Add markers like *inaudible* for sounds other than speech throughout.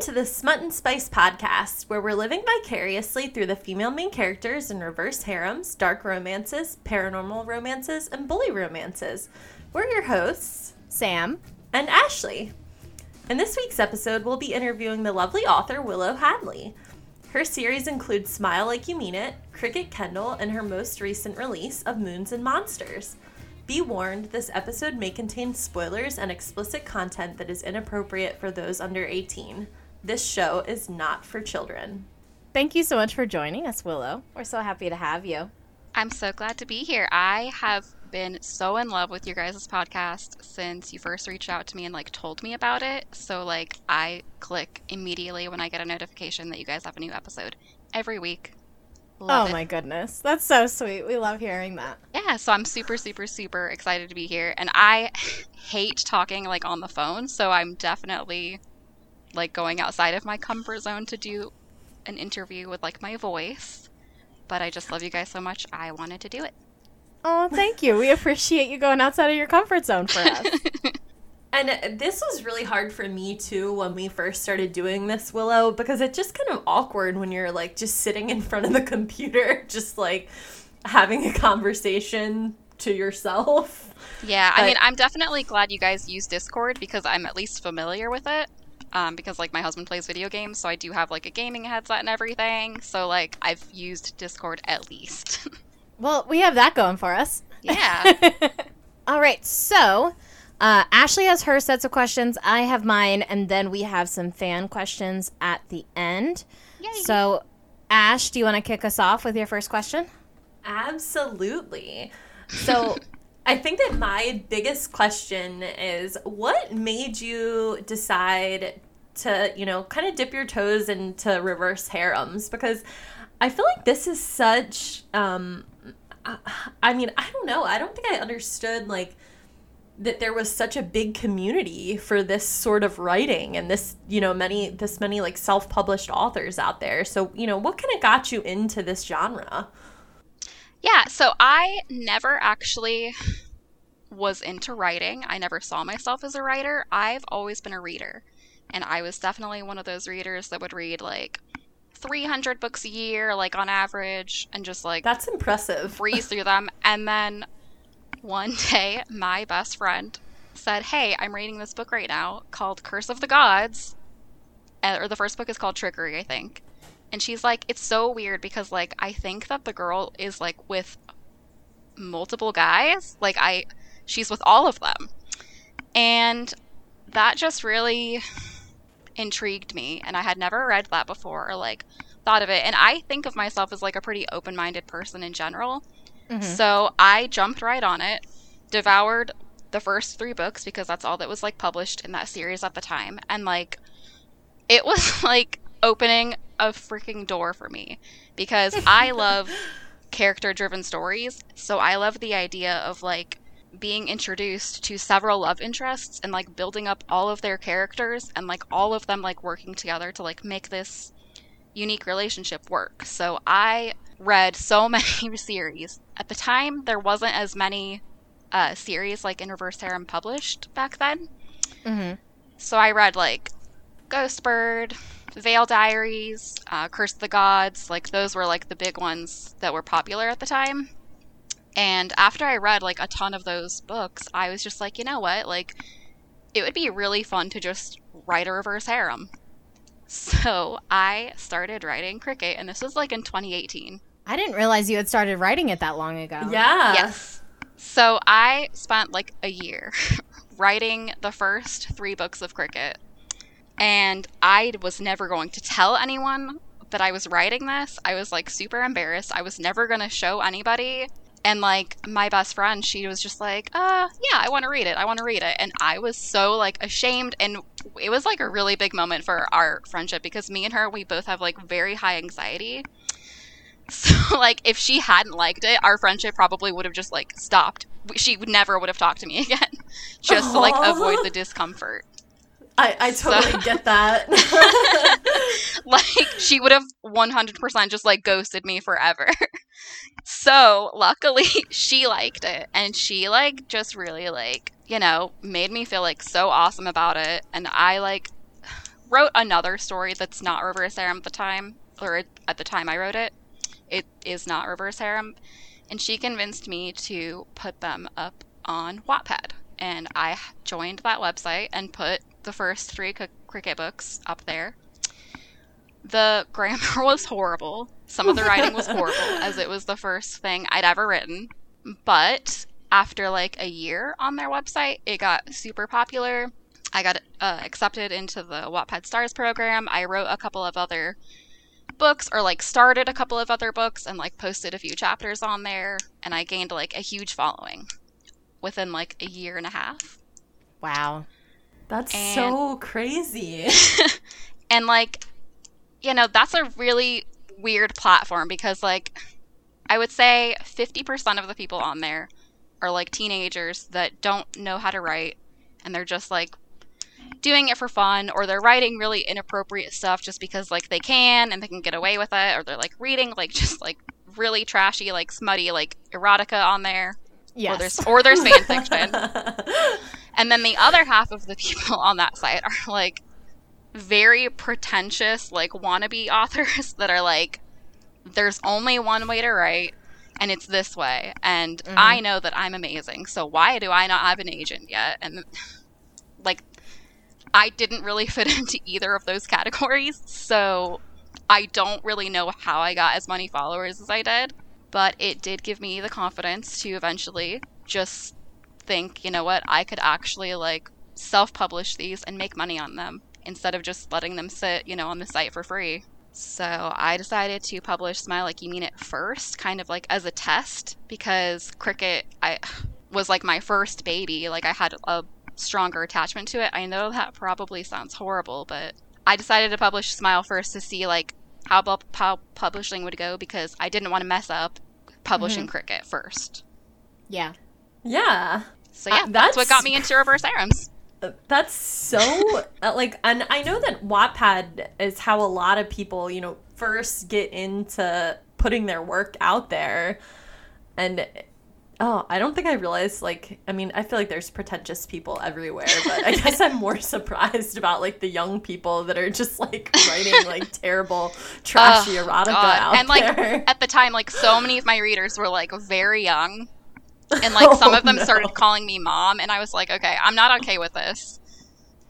to the Smut and Spice podcast, where we're living vicariously through the female main characters in reverse harems, dark romances, paranormal romances, and bully romances. We're your hosts, Sam. and Ashley. In this week's episode, we'll be interviewing the lovely author Willow Hadley. Her series includes Smile Like You Mean It, Cricket Kendall, and her most recent release of Moons and Monsters. Be warned, this episode may contain spoilers and explicit content that is inappropriate for those under 18. This show is not for children. Thank you so much for joining us, Willow. We're so happy to have you. I'm so glad to be here. I have been so in love with your guys' podcast since you first reached out to me and like told me about it. So like I click immediately when I get a notification that you guys have a new episode every week. Love oh it. my goodness. That's so sweet. We love hearing that. Yeah, so I'm super super super excited to be here and I *laughs* hate talking like on the phone, so I'm definitely like going outside of my comfort zone to do an interview with like my voice. But I just love you guys so much. I wanted to do it. Oh, thank you. We appreciate you going outside of your comfort zone for us. *laughs* And this was really hard for me too when we first started doing this, Willow, because it's just kind of awkward when you're like just sitting in front of the computer, *laughs* just like having a conversation to yourself. Yeah, I mean, I'm definitely glad you guys use Discord because I'm at least familiar with it. Um, because like my husband plays video games, so I do have like a gaming headset and everything. So like I've used Discord at least. *laughs* well, we have that going for us. yeah. *laughs* All right. So, uh, Ashley has her sets of questions. I have mine. And then we have some fan questions at the end. Yay. So, Ash, do you want to kick us off with your first question? Absolutely. So I think that my biggest question is what made you decide to, you know, kind of dip your toes into reverse harems? Because I feel like this is such um I, I mean, I don't know. I don't think I understood like that there was such a big community for this sort of writing and this, you know, many this many like self-published authors out there. So, you know, what kind of got you into this genre? Yeah, so I never actually was into writing. I never saw myself as a writer. I've always been a reader. And I was definitely one of those readers that would read like 300 books a year, like on average, and just like That's impressive. breeze through them. And then one day, my best friend said, Hey, I'm reading this book right now called Curse of the Gods. Uh, Or the first book is called Trickery, I think. And she's like, It's so weird because, like, I think that the girl is, like, with multiple guys. Like, I, she's with all of them. And that just really intrigued me. And I had never read that before or, like, thought of it. And I think of myself as, like, a pretty open minded person in general. Mhm. So I jumped right on it, devoured the first three books because that's all that was like published in that series at the time. And like, it was *laughs* like opening a freaking door for me because I love *laughs* character driven stories. So I love the idea of like being introduced to several love interests and like building up all of their characters and like all of them like working together to like make this unique relationship work. So I read so *laughs* many series. At the time, there wasn't as many uh, series like in Reverse Harem published back then. Mhm. So I read like Ghostbird, Veil Diaries, uh, Curse of the Gods. Like those were like the big ones that were popular at the time. And after I read like a ton of those books, I was just like, you know what? Like, it would be really fun to just write a reverse harem. *laughs* So I started writing Cricket, and this was like in 2018. I didn't realize you had started writing it that long ago. Yeah. Yes. So I spent like a year *laughs* writing the first three books of Cricket, and I was never going to tell anyone that I was writing this. I was like super embarrassed. I was never going to show anybody. And like my best friend, she was just like, uh, yeah, I want to read it. I want to read it. And I was so like ashamed. And it was like a really big moment for our friendship because me and her, we both have like very high anxiety. *laughs* So like if she hadn't liked it, our friendship probably would have just like stopped. She would never would have talked to me *laughs* again, just to like avoid the discomfort. I, I totally So- get that. *laughs* *laughs* like she would have 100% just like ghosted me forever. *laughs* so luckily she liked it and she like just really like, you know, made me feel like so awesome about it and I like *sighs* wrote another story that's not reverse harem at the time, or at the time I wrote it. It is not reverse harem, and she convinced me to put them up on Wattpad, and I joined that website and put the first three cricket books up there. The grammar *laughs* was horrible. Some of the writing was horrible, as it was the first thing I'd ever written. But after like a year on their website, it got super popular. I got uh, accepted into the Wattpad Stars program. I wrote a couple of other books, or like started a couple of other books, and like posted a few chapters on there, and I gained like a huge following within like a year and a half. Wow. That's and, so crazy. *laughs* and like, you know, that's a really weird platform because like I would say 50% of the people on there are like teenagers that don't know how to write and they're just like doing it for fun or they're writing really inappropriate stuff just because like they can and they can get away with it or they're like reading like *laughs* just like really trashy like smutty like erotica on there yes. or there's or there's fan *laughs* fiction and then the other half of the *laughs* people on that site are like very pretentious like wannabe authors *laughs* that are like there's only one way to write and it's this way and mm-hmm. i know that i'm amazing so why do i not have an agent yet and *sighs* like i didn't really *laughs* fit into either of those categories so i don't really know how i got as many followers as i did but it did give me the confidence to eventually just think you know what i could actually like self-publish these and make money on them instead of just letting them sit you know on the site for free so I decided to publish Smile Like You Mean It first, kind of like as a test, because Cricket I was like my first baby. Like I had a stronger attachment to it. I know that probably sounds horrible, but I decided to publish Smile first to see like how, how publishing would go because I didn't want to mess up publishing mm-hmm. Cricket first. Yeah. Yeah. So yeah, uh, that's, that's what got me into reverse harems. *laughs* That's so uh, like, and I know that Wattpad is how a lot of people, you know, first get into putting their work out there, and oh, I don't think I realized like, I mean, I feel like there's pretentious people everywhere, but I guess I'm more *laughs* surprised about like the young people that are just like writing like *laughs* terrible, trashy erotica God. out and like at the time, like so many of my readers were like very young and like some *laughs* oh, of them oh, no. started calling me mom, and I was like, okay, I'm not okay with this.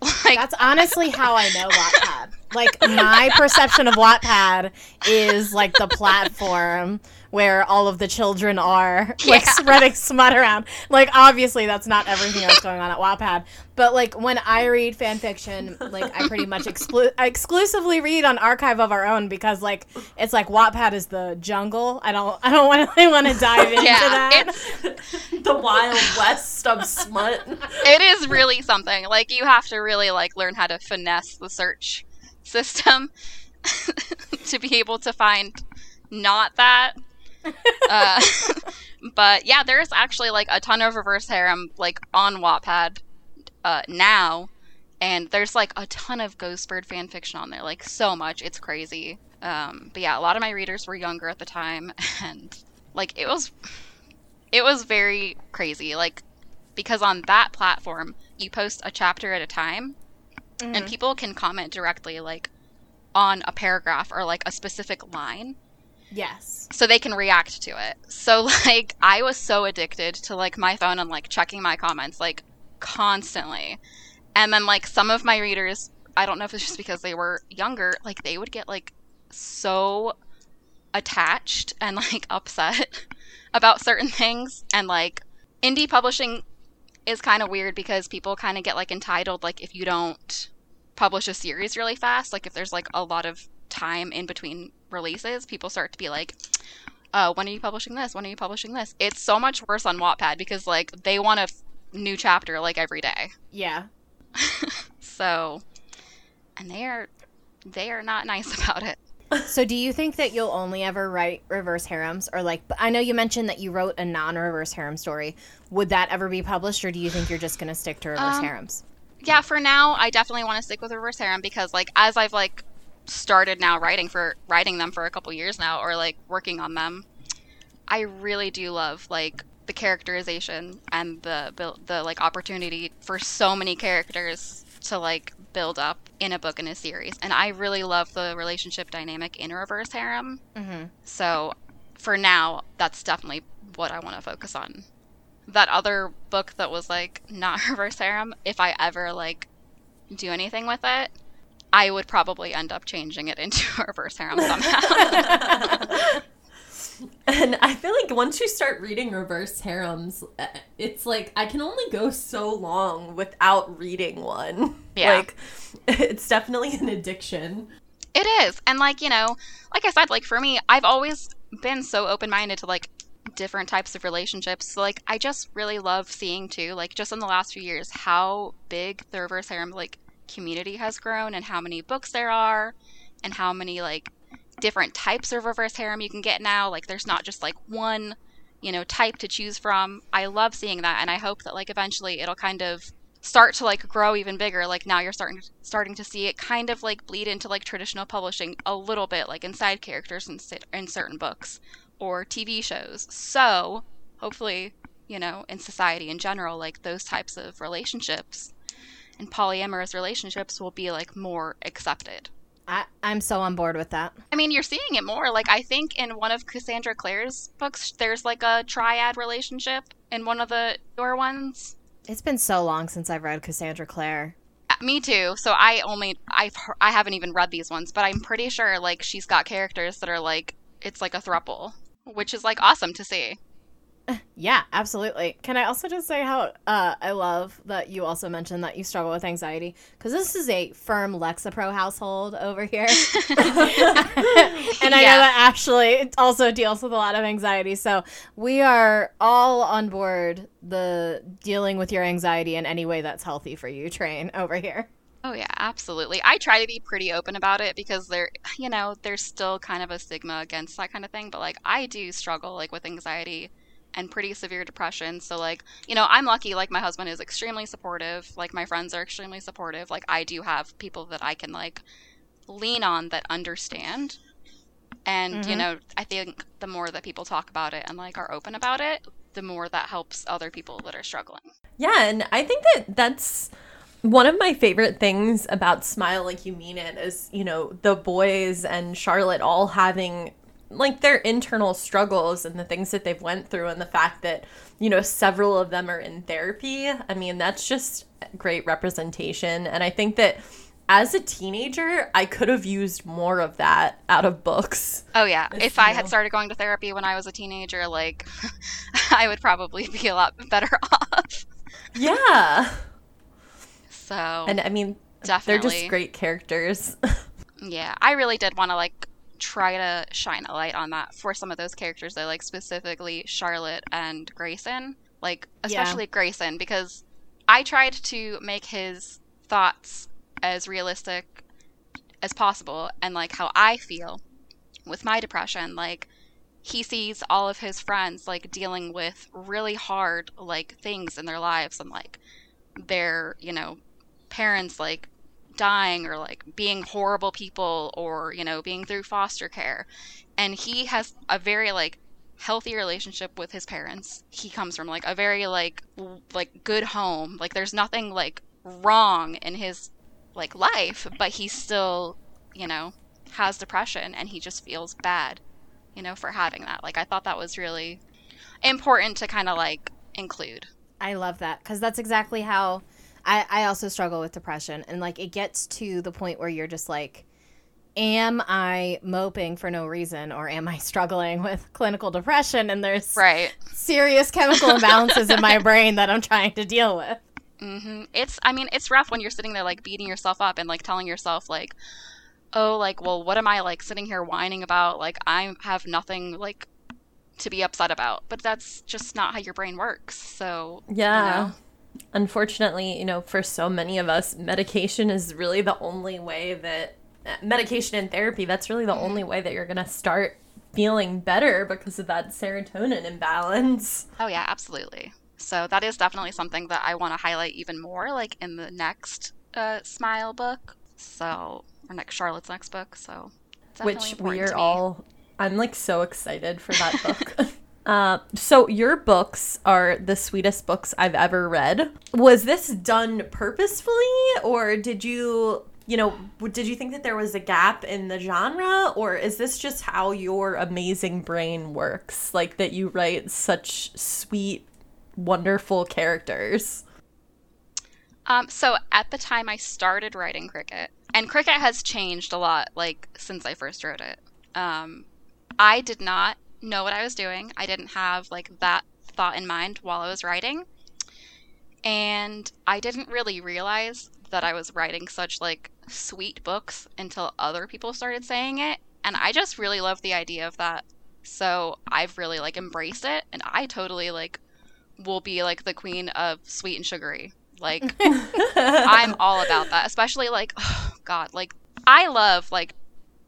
*laughs* Like, That's honestly how I know Wattpad. like my perception of Wattpad is like the platform where all of the children are *laughs* like yeah. spreading smut around. Like obviously that's not everything that's going on at Wattpad, but like when I read fan fiction, like I pretty much exclu- I exclusively read on Archive of Our Own because like it's like Wattpad is the jungle. I don't I don't want to want to dive into yeah, that. *laughs* the wild west of smut. It is really something. Like you have to really like learn how to finesse the search system *laughs* to be able to find not that uh, *laughs* but yeah, there's actually like a ton of reverse harem like on Wattpad uh, now, and there's like a ton of Ghostbird fan fiction on there, like so much, it's crazy. Um, but yeah, a lot of my readers were younger at the time, *laughs* and like it was, it was very crazy. Like because on that platform, you post a chapter at a time, mm-hmm. and people can comment directly, like on a paragraph or like a specific line Yes. So they can react to it. So *laughs* like I was so addicted to like my phone and like checking my comments like constantly. And then like some of my readers, I don't know if it's just because they were younger, like they would get like so attached and like *laughs* upset about certain things and like indie publishing is kind of weird because people kind of get like entitled like if you don't publish a series really fast like if there's like a lot of time in between releases, people start to be like, uh, when are you publishing this? When are you publishing this? It's so much worse on Wattpad because like they want a f- new chapter like every day. Yeah. *laughs* so, and they are they are not nice *laughs* about it. so do you think that you'll only ever write reverse harems or like I know you mentioned that you wrote a non-reverse harem story. Would that ever be published or do you think you're just going to stick to reverse um, harems? Yeah, for now I definitely want to stick with reverse harem because like as I've like started now writing for writing them for a couple years now or like working on them i really do love like the characterization and the the like opportunity for so many characters to like build up in a book in a series. And I really love the relationship dynamic in Reverse Harem. Mm-hmm. So for now, that's definitely what I want to focus on. That other book that was like not *laughs* Reverse Harem, if I ever like do anything with it, I would probably end up changing it into *laughs* a Reverse Harem somehow. *laughs* And I feel like once you start reading reverse harems, uh, it's like I can only go so long without reading one. Yeah. *laughs* Like it's definitely an addiction. It is. And like, you know, like I said, like for me, I've always been so open-minded to like different types of relationships. So like I just really love seeing too, like just in the last few years how big the reverse harem like community has grown and how many books there are and how many like different types of reverse harem you can get now. Like there's not just like one, you know, type to choose from. I love seeing that and I hope that like eventually it'll kind of start to like grow even bigger like now you're starting to, starting to see it kind of like bleed into like traditional publishing a little bit like in side characters in, in certain books or TV shows so hopefully you know in society in general like those types of relationships and polyamorous relationships will be like more accepted I, I'm so on board with that. I mean, you're seeing it more. Like, I think in one of Cassandra Clare's books, there's like a triad relationship in one of the newer ones. It's been so long since I've read Cassandra Clare. Uh, Me too. So I only I've I haven't even read these ones, but I'm pretty sure like she's got characters that are like it's like a thruple, which is like awesome to see. Yeah, absolutely. Can I also just say how uh, I love that you also mentioned that you struggle with anxiety because this is a firm Lexapro household over here, *laughs* *laughs* and I know that Ashley also deals with a lot of anxiety. So we are all on board the dealing with your anxiety in any way that's healthy for you train over here. Oh yeah, absolutely. I try to be pretty open about it because there, you know, there's still kind of a stigma against that kind of thing, but like I do struggle like with anxiety and pretty severe depression. So like, you know, I'm lucky like my husband is extremely supportive, like my friends are extremely supportive. Like I do have people that I can like lean on that understand. And, you Mhm. know, I think the more that people talk about it and like are open about it, the more that helps other people that are struggling. Yeah, and I think that that's one of my favorite things about Smile Like You Mean It is, you know, the boys and Charlotte all having like their internal struggles and the things that they've went through and the fact that, you know, several of them are in therapy. I mean, that's just great representation and I think that as a teenager, I could have used more of that out of books. Oh yeah. If I had started going to therapy when I was a teenager, like *laughs* I would probably be a lot better *laughs* off. Yeah. So And I mean, definitely they're just great characters. *laughs* Yeah. I really did want to like try to shine a light on that for some of those characters though, like specifically Charlotte and Grayson. Like Yeah. especially Grayson, because I tried to make his thoughts as realistic as possible and like how I feel with my depression. Like he sees all of his friends like dealing with really hard like things in their lives and like their, you know, parents like dying or like being horrible people or, you know, being through foster care. And he has a very like healthy relationship with his parents. He comes from like a very like like good home. Like there's nothing like wrong in his like life, but he still, you know, has depression and he just feels bad, you know, for having that. Like I thought that was really important to kind of like include. I love that because that's exactly how I, I also struggle with depression. And like it gets to the point where you're just like, am I moping for no reason or am I *laughs* struggling with clinical depression? And there's Right. serious chemical imbalances in my *laughs* brain that I'm trying to deal with. hmm It's, I mean, it's rough when you're sitting there like beating yourself up and like telling yourself like, oh, like, well, what am I like sitting here whining about? Like, I have nothing like to be upset about. But that's just not how your brain works. So Yeah. you know? Unfortunately, you know, for so many of us, medication is really the only way that medication and therapy, that's really the only way that you're going to start feeling better because of that serotonin imbalance. Oh yeah, absolutely. So that is definitely something that I want to highlight even more, like in the next uh, Smile book. So or next Charlotte's next book. So which we are all I'm like so excited for that book. *laughs* Uh, so your books are the sweetest books I've ever read. Was this done purposefully, or did you, you know, did you think that there was a gap in the genre, or is this just how your amazing brain works? Like that you write such sweet, wonderful characters. Um, so at the time I started writing Cricket, and Cricket has changed a lot, like since I first wrote it. Um, I did not know what I was doing. I didn't have like that thought in mind while I was writing. And I didn't really realize that I was writing such like sweet books until other people started saying it. And I just really love the idea of that. So I've really like embraced it and I totally like will be like the queen of sweet and sugary. Like *laughs* I'm all about that, especially like oh *sighs* god, like I love like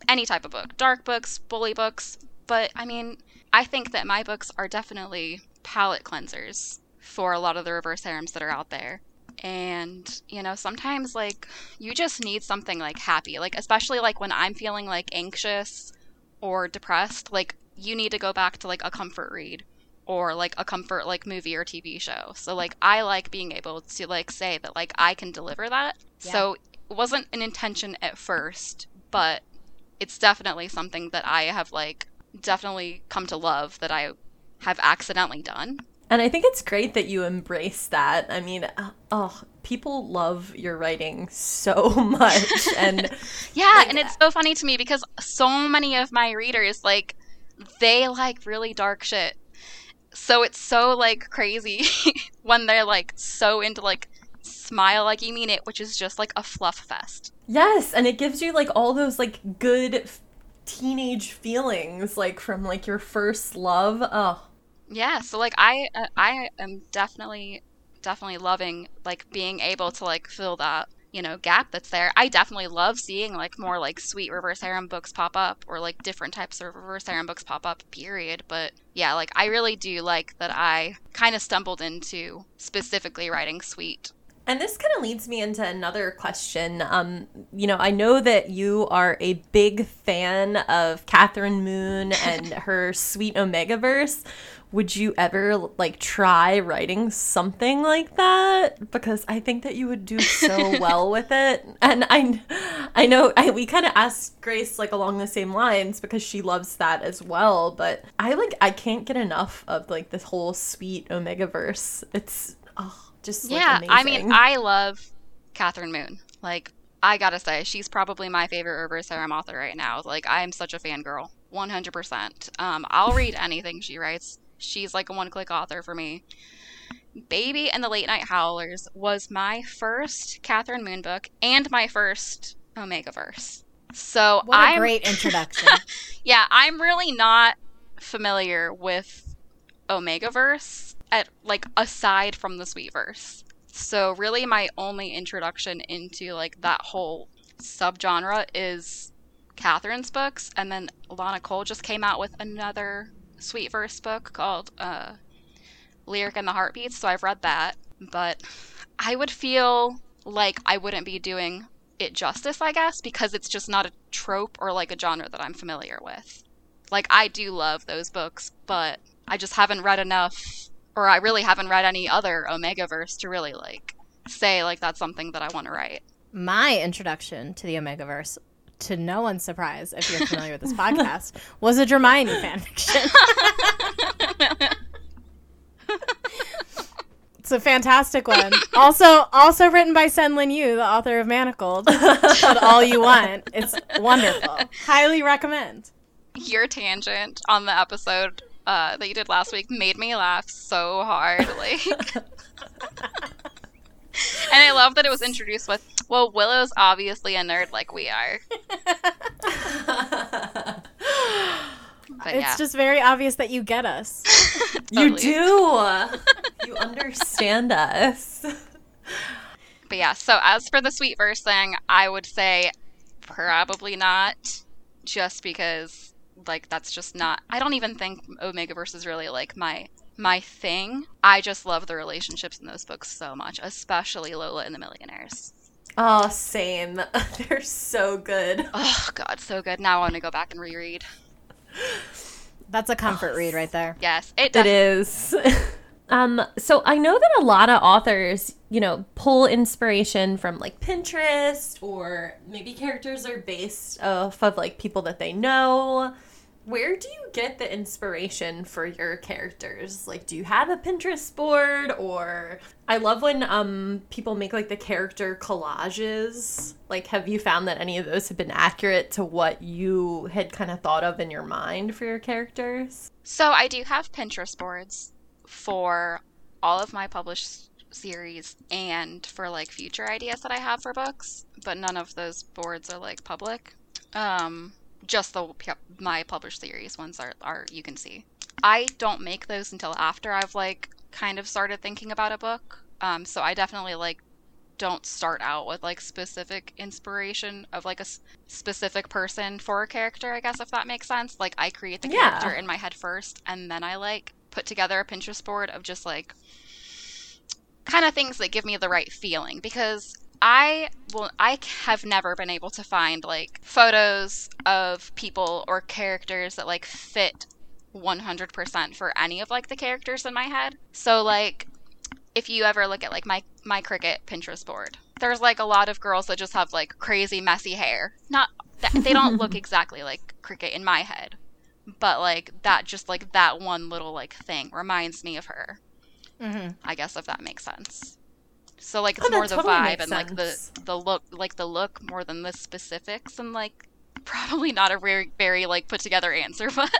any type of book, dark books, bully books, but I mean, I think that my books are definitely palate cleansers for a lot of the reverse harems that are out there. And, you know, sometimes like you just need something like happy, like especially like when I'm feeling like anxious or depressed, like you need to go back to like a comfort read or like a comfort like movie or TV show. So like I like being able to like say that like I can deliver that. Yeah. So it wasn't an intention at first, but it's definitely something that I have like definitely come to love that I have accidentally done. And I think it's great that you embrace that. I mean, uh, oh, people love your writing so *laughs* much and *laughs* Yeah, like, and it's so funny to me because so many of my readers like they like really dark shit. So it's so like crazy *laughs* when they're like so into like smile like you mean it, which is just like a fluff fest. Yes, and it gives you like all those like good teenage feelings like from like your first love. Oh. Yeah, so like I uh, I am definitely definitely loving like being able to like fill that you know gap that's there. I definitely love seeing like more like sweet reverse harem books pop up or like different types of reverse harem books pop up. Period. But yeah, like I really do like that I kind of stumbled into specifically writing sweet and this kind of leads me into another question. Um, you know, I know that you are a big fan of Kathryn Moon *laughs* and her sweet Omegaverse. Would you ever like try writing something like that? Because I think that you would do so *laughs* well with it. And I, I know I, we kind of asked Grace like along the same lines because she loves that as well. But I like I can't get enough of like this whole sweet Omegaverse. It's oh just yeah, like, I mean, I love Kathryn Moon. Like, I gotta say, she's probably my favorite reverse harem author right now. Like, I am such a fangirl, 100%. Um, I'll read anything she writes. She's like a one-click author for me. Baby and the Late Night Howlers was my first Kathryn Moon book and my first Omega verse. So what a I'm, great *laughs* introduction. yeah, I'm really not familiar with Omegaverse at like aside from the Sweetverse. So really my only introduction into like that whole subgenre is Kathryn's books and then Lana Cole just came out with another Sweetverse book called uh Lyric and the Heartbeats, so I've read that, but I would feel like I wouldn't be doing it justice, I guess, because it's just not a trope or like a genre that I'm familiar with. Like I do love those books, but I just haven't read enough or I really haven't read any other Omegaverse to really like say like that's something that I want to write. My introduction to the Omegaverse, to no one's surprise, if you're familiar with this podcast, *laughs* was a Hermione fanfiction. *laughs* it's a fantastic one. Also, also written by SenLinYu, the author of Manacled. but all you want. It's wonderful. Highly recommend. Your tangent on the episode uh, that you did last week made me laugh so hard. Like, *laughs* and I love that it was introduced with, "Well, Willow's obviously a nerd like we are." *laughs* But, it's yeah. just very obvious that you get us. *laughs* You do. you understand us. But yeah, so as for the sweet verse thing, I would say probably not, just because like that's just not I don't even think Omegaverse is really like my my thing. I just love the relationships in those books so much, especially Lola and the Millionaires. Oh, same. *laughs* They're so good. *laughs* Oh god, so good. Now I want to go back and reread. That's a comfort read right there. Yes, it, it is. *laughs* um, so I know that a lot of authors, you know, pull inspiration from like Pinterest or maybe characters are based off of like people that they know where do you get the inspiration for your characters? Like do you have a Pinterest board or I love when um people make like the character collages. Like have you found that any of those have been accurate to what you had kind of thought of in your mind for your characters? So I do have Pinterest boards for all of my published series and for like future ideas that I have for books, but none of those boards are like public. Um just the my published series ones are, are you can see. I don't make those until after I've like kind of started thinking about a book. Um, so I definitely like don't start out with like specific inspiration of like a s- specific person for a character. I guess if that makes sense. Like I create the character yeah. in my head first, and then I like put together a Pinterest board of just like kind of things that give me the right feeling because I will I have never been able to find like photos of people or characters that like fit 100% for any of like the characters in my head. So like if you ever look at like my my Cricket Pinterest board, there's like a lot of girls that just have like crazy messy hair. Not they don't look *laughs* exactly like Cricket in my head, but like that just like that one little like thing reminds me of her. Mm-hmm. I guess if that makes sense. So like it's oh, more the totally vibe and like the the look, like the look more than the specifics, and like *laughs* probably not a very very like put together answer, but.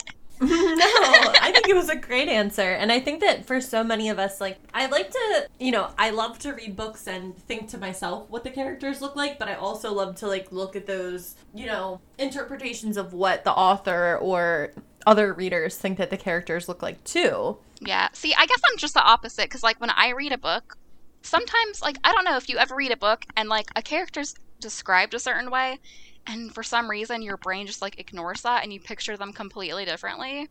*laughs* no, I think it was a great answer. And I think that for so many of us, like, I like to, you know, I love to read books and think to myself what the characters look like, but I also love to, like, look at those, you know, interpretations of what the author or other readers think that the characters look like too. Yeah. See, I guess I'm just the opposite because, like, when I read a book, sometimes like I don't know if you ever read a book and like a character's described a certain way and for some reason your brain just like ignores that and you picture them completely differently.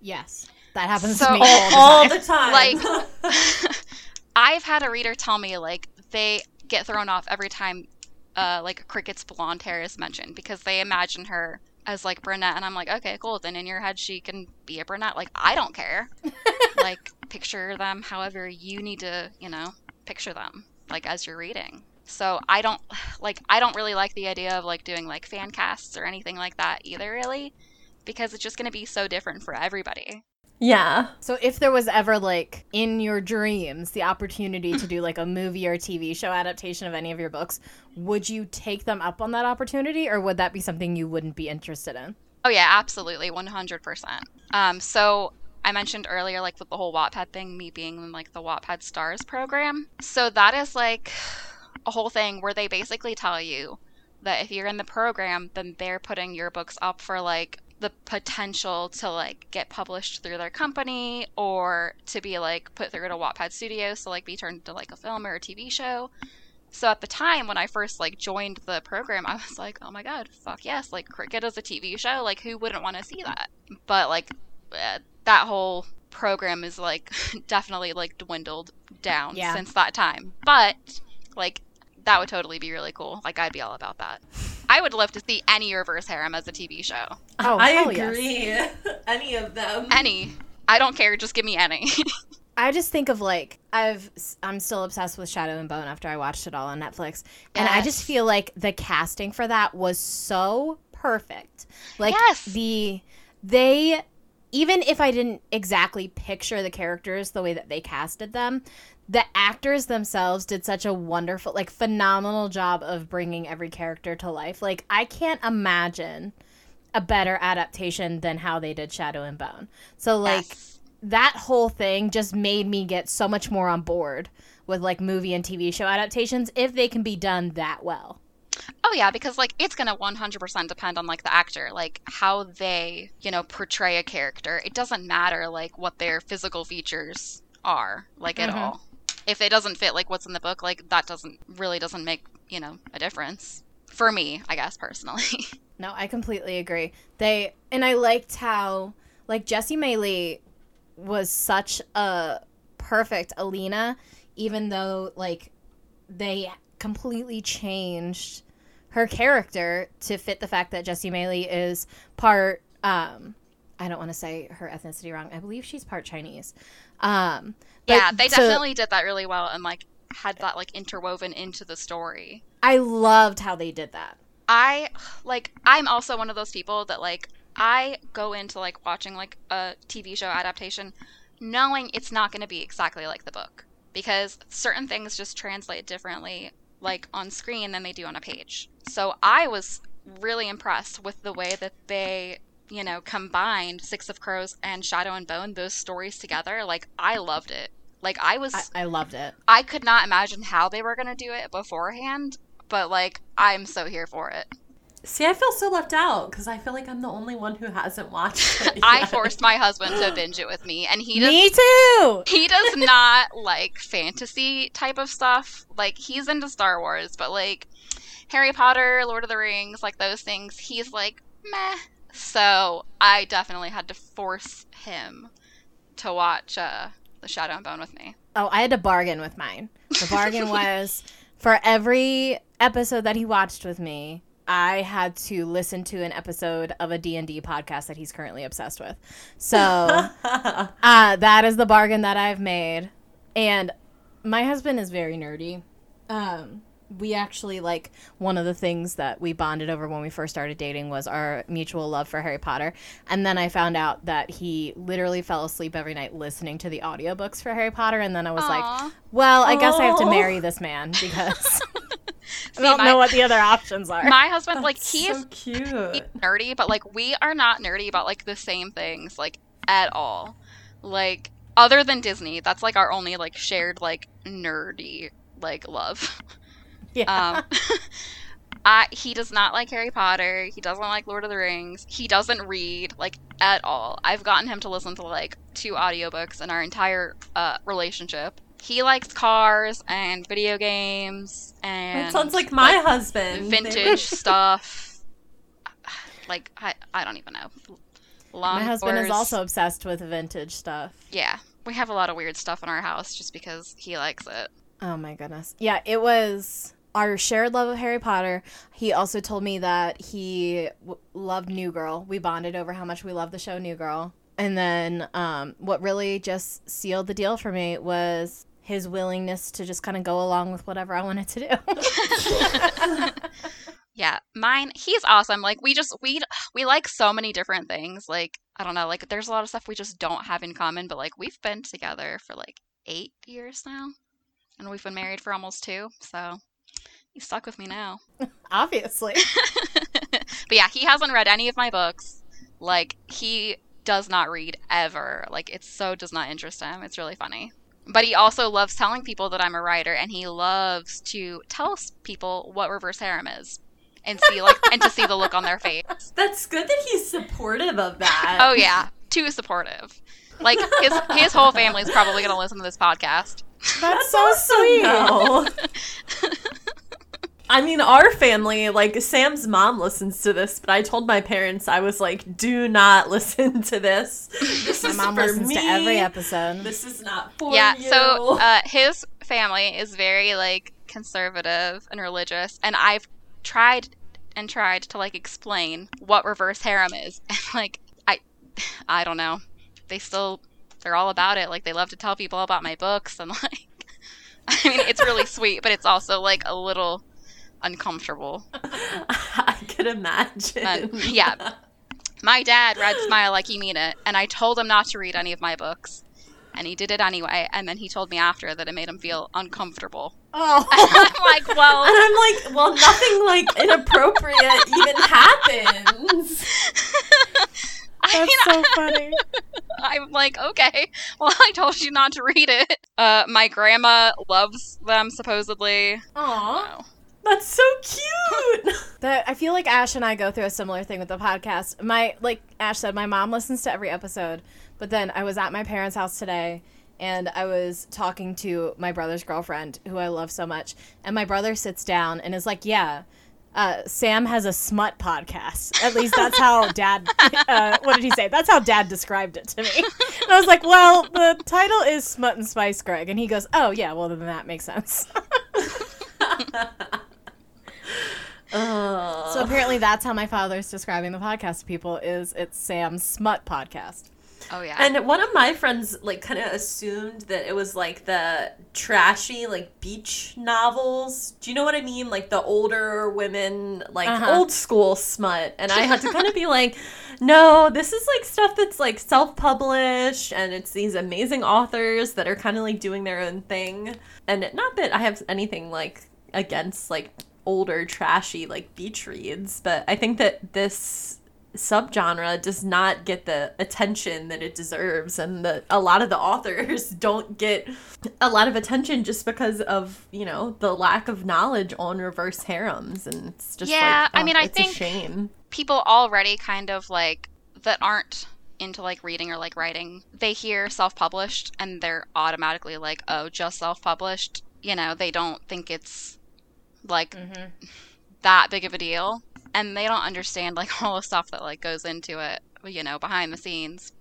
Yes. That happens so, to me all, all the time. Like *laughs* *laughs* I've had a reader tell me like they get thrown off every time uh like Cricket's blonde hair is mentioned because they imagine her as like brunette and I'm like, okay, cool. Then in your head she can be a brunette. Like I don't care. *laughs* like picture them however you need to, you know, picture them like as you're reading. So I don't *sighs* like I don't really like the idea of like doing like fan casts or anything like that either really because it's just going to be so different for everybody. Yeah. So if there was ever like in your dreams the opportunity to do like a movie or TV show adaptation of any of your books, would you take them up on that opportunity or would that be something you wouldn't be interested in? Oh yeah, absolutely, 100%. Um so I mentioned earlier, like with the whole Wattpad thing, me being in like the Wattpad Stars program. So that is like a whole thing where they basically tell you that if you're in the program, then they're putting your books up for like the potential to like get published through their company or to be like put through to Wattpad Studios to like be turned into like a film or a TV show. So at the time when I first like joined the program, I was like, "Oh my god, fuck yes! Like Cricket is a TV show. Like who wouldn't want to see that?" But like uh, that whole program is like *laughs* definitely like dwindled down yeah. since that time. But like that would totally be really cool. Like I'd be all about that. I would love to see any reverse harem as a TV show. Oh, I agree. Yes. *laughs* any of them. Any. I don't care. Just give me any. *laughs* I just think of like I've I'm still obsessed with Shadow and Bone after I watched it all on Netflix, and I just feel like the casting for that was so perfect. Like yes. the they even if I didn't exactly picture the characters the way that they casted them, the actors themselves did such a wonderful, like, phenomenal job of bringing every character to life. Like, I can't imagine a better adaptation than how they did Shadow and Bone. So, like, yes. that whole thing just made me get so much more on board with, like, movie and TV show adaptations if they can be done that well. Oh yeah, because like it's gonna 100% depend on like the actor, like how they, you know, portray a character. It doesn't matter like what their physical features are, like mm-hmm. at all. If it doesn't fit like what's in the book, like that doesn't really doesn't make, you know, a difference. For me, I guess personally. *laughs* no, I completely agree. They and I liked how like Jessie Mei Li was such a perfect Alina, even though like they completely changed her character to fit the fact that Jessie Mei Li is part um, I don't want to say her ethnicity wrong. I believe she's part Chinese. Um, yeah, they definitely did that really well and like had that like interwoven into the story. I loved how they did that. I like I'm also one of those people that like I go into like watching like a TV show adaptation knowing it's not going to be exactly like the book because certain things just translate differently like on screen than they do on a page. So I was really impressed with the way that they, you know, combined Six of Crows and Shadow and Bone, those stories together. Like I loved it. Like I was I, I loved it. I could not imagine how they were going to do it beforehand, but like I'm so here for it. See, I feel so left out because I feel like I'm the only one who hasn't watched *laughs* it. Yet. I forced my husband to binge it with me, and he does, me too. *laughs* He does not like fantasy type of stuff. Like he's into Star Wars, but like Harry Potter, Lord of the Rings, like those things, he's like meh. So I definitely had to force him to watch uh, The Shadow and Bone with me. Oh, I had to bargain with mine. The bargain *laughs* was for every episode that he watched with me, I had to listen to an episode of a D&D podcast that he's currently obsessed with. So *laughs* uh, that is the bargain that I've made. And my husband is very nerdy. Um, we actually like one of the things that we bonded over when we first started dating was our mutual love for Harry Potter. And then I found out that he literally fell asleep every night listening to the audiobooks for Harry Potter and then I was Aww. like, well, I guess I have to oh. marry this man *laughs* because I don't my, know what the other options are. My husband, like, he so is cute. *laughs* nerdy, but like we are not nerdy about like the same things, like at all. Like other than Disney, that's like our only like shared like nerdy like love. *laughs* *laughs* Yeah. Um, I, he does not like Harry Potter. He doesn't like Lord of the Rings. He doesn't read like at all. I've gotten him to listen to like two audiobooks in our entire uh, relationship. He likes cars and video games and it sounds like my like, husband. vintage *laughs* stuff. Like I, I don't even know. Long my husband is also obsessed with vintage stuff. Yeah. We have a lot of weird stuff in our house just because he likes it. Oh my goodness. Yeah it was our shared love of Harry Potter. He also told me that he w- loved New Girl. We bonded over how much we love the show New Girl. And then um, what really just sealed the deal for me was his willingness to just kind of go along with whatever I wanted to do. *laughs* yeah, mine. He's awesome. Like we just we we like so many different things. Like I don't know. Like there's a lot of stuff we just don't have in common. But like we've been together for like eight years now, and we've been married for almost two. So he's stuck with me now. *laughs* Obviously. *laughs* but yeah, he hasn't read any of my books. Like he does not read ever. Like it so does not interest him. It's really funny. But he also loves telling people that I'm a writer, and he loves to tell people what reverse harem is, and see like and to see the look on their face. *laughs* That's good that he's supportive of that. Oh yeah, too supportive. Like his his whole family is probably going to listen to this podcast. That's, That's so sweet. I mean, our family, like Sam's mom listens to this, but I told my parents I was like, "Do not *laughs* listen to this. This my is mom for listens me. to every episode. This is not for yeah, you." so uh, his family is very like conservative and religious, and I've tried and tried to like explain what reverse harem is, *laughs* and like I, I don't know. They still, they're all about it. Like they love to tell people about my books, and *laughs* like, I mean, it's really sweet, but it's also like a little uncomfortable. *laughs* I could imagine. And, yeah. My dad read Smile Like You Mean It, and I told him not to read any of my books. And he did it anyway, and then he told me after that it made him feel uncomfortable. Oh. *laughs* and I'm like, well. And I'm like, well, nothing like inappropriate even *laughs* happens. That's I mean, so funny. I'm like, okay, well, I told you not to read it. Uh, my grandma loves them, supposedly. Aww. That's so cute. *laughs* that I feel like Ash and I go through a similar thing with the podcast. My like Ash said, my mom listens to every episode. But then I was at my parents' house today and I was talking to my brother's girlfriend, who I love so much. And my brother sits down and is like, "Yeah, uh, Sam has a smut podcast. At least that's how *laughs* Dad. Uh, what did he say? That's how Dad described it to me. *laughs* And I was like, "Well, the title is Smut and Spice, Greg." And he goes, "Oh yeah, well then that makes sense." Uh. So apparently that's how my father's describing the podcast to people is it's Sam's smut podcast. Oh yeah. And one of my friends like kind of assumed that it was like the trashy like beach novels. Do you know what I mean? Like the older women, like uh-huh. old school smut. And I had to kind of be like, *laughs* no, this is like stuff that's like self-published and it's these amazing authors that are kind of like doing their own thing. And not that I have anything like against like older trashy like beach reads, but I think that this subgenre does not get the attention that it deserves and that a lot of the authors *laughs* don't get a lot of attention just because of you know the lack of knowledge on reverse harems and it's just yeah like, oh, i mean i think shame. people already kind of like that aren't into like reading or like writing they hear self-published and they're automatically like oh just self-published you know they don't think it's like mm-hmm. that big of a deal and they don't understand like *laughs* all the stuff that like goes into it, you know, behind the scenes.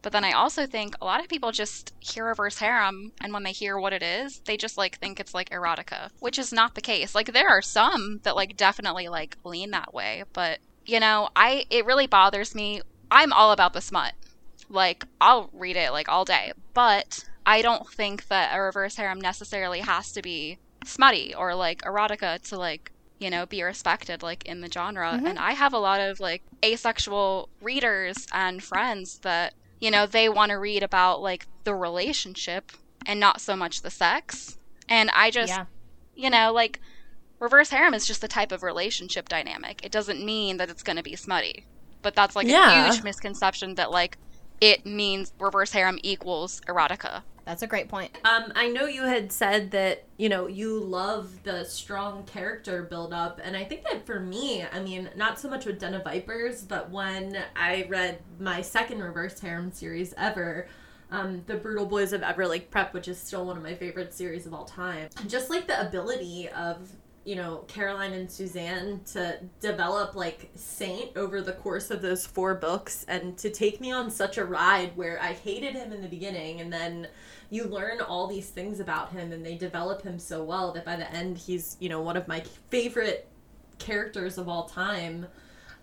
But then I also think a lot of people just hear a reverse harem, and when they hear what it is, they just like think it's like erotica, which is not the case. Like there are some that like definitely like lean that way, but you know, I it really bothers me. I'm all about the smut. Like I'll read it like all day, but I don't think that a reverse harem necessarily has to be smutty or like erotica to like you know, be respected like in the genre. Mm-hmm. And I have a lot of like asexual readers and friends that, you know, they want to read about like the relationship and not so much the sex. And I just, yeah. you know, like reverse harem is just the type of relationship dynamic. It doesn't mean that it's going to be smutty. But that's like yeah. a huge misconception that like it means reverse harem equals erotica. That's a great point. Um, I know you had said that you know you love the strong character build up, and I think that for me, I mean, not so much with Den of Vipers, but when I read my second reverse harem series ever, um, the Brutal Boys of Everlake Prep, which is still one of my favorite series of all time. Just like the ability of you know Caroline and Susanne to develop like Saint over the course of those four books, and to take me on such a ride where I hated him in the beginning, and then you learn all these things about him and they develop him so well that by the end he's you know one of my favorite characters of all time.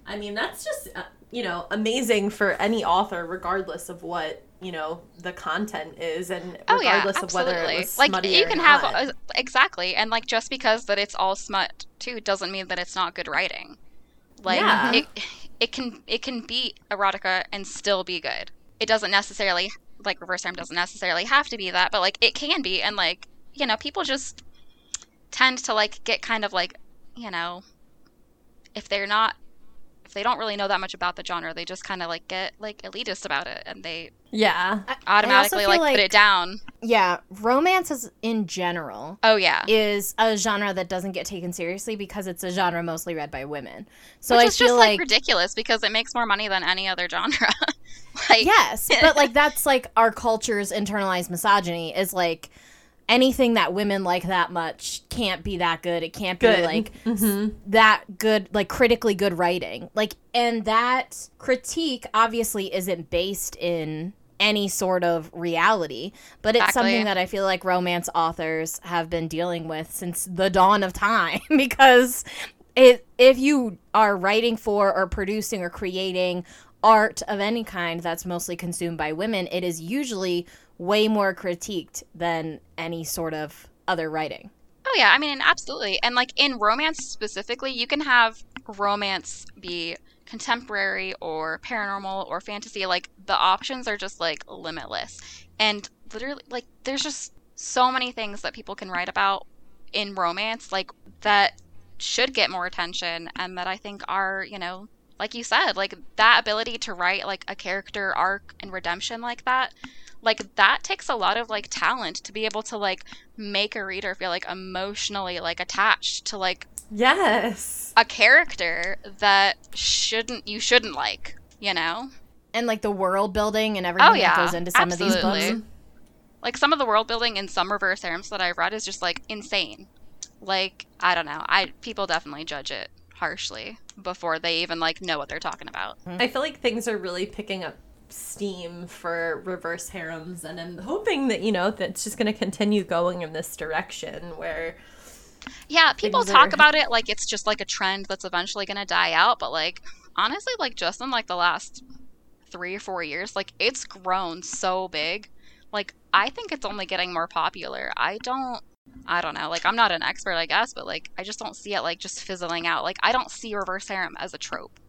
I mean that's just uh, you know amazing for any author regardless of what you know the content is and oh, regardless yeah, of whether like you can have exactly and like just because that it's all smut too doesn't mean that it's not good writing. Like yeah. it it can it can be erotica and still be good. It doesn't necessarily like reverse harem doesn't necessarily have to be that, but like it can be and like, you know, people just tend to like get kind of like, you know, if they're not they don't really know that much about the genre, they just kind of like get like elitist about it and they yeah automatically like, like, put it down. Yeah, romance is in general. Oh yeah, is a genre that doesn't get taken seriously because it's a genre mostly read by women. So Which I is feel just, like, like ridiculous because it makes more money than any other genre. *laughs* like yes, but like *laughs* that's like our culture's internalized misogyny is like anything that women like that much can't be that good. It can't be like mm-hmm. that good, like critically good writing. Like, and that critique obviously isn't based in any sort of reality, but it's exactly. something that I feel like romance authors have been dealing with since the dawn of time *laughs* because it, if you are writing for or producing or creating art of any kind that's mostly consumed by women, it is usually way more critiqued than any sort of other writing. Oh yeah, I mean absolutely. And like in romance specifically, you can have romance be contemporary or paranormal or fantasy. Like the options are just like limitless. And literally like there's just so many things that people can write about in romance like that should get more attention and that I think are, you know, like you said, like that ability to write like a character arc and redemption like that like that takes a lot of like talent to be able to like make a reader feel like emotionally like attached to like yes. a character that shouldn't you shouldn't like you know? And like the world building and everything oh, yeah. that goes into some Absolutely. of these books. Like some of the world building in some reverse harems that i've read is just like insane. Like i don't know. I people definitely judge it harshly before they even like know what they're talking about. I feel like things are really picking up steam for reverse harems and i'm hoping that you know that's just going to continue going in this direction where Yeah, people talk are- about it like it's just like a trend that's eventually going to die out, but like honestly, like just in like the last three or four years, like it's grown so big. Like I think it's only getting more popular. I don't. I don't know. Like I'm not an expert, I guess, but like I just don't see it like just fizzling out. Like I don't see reverse harem as a trope,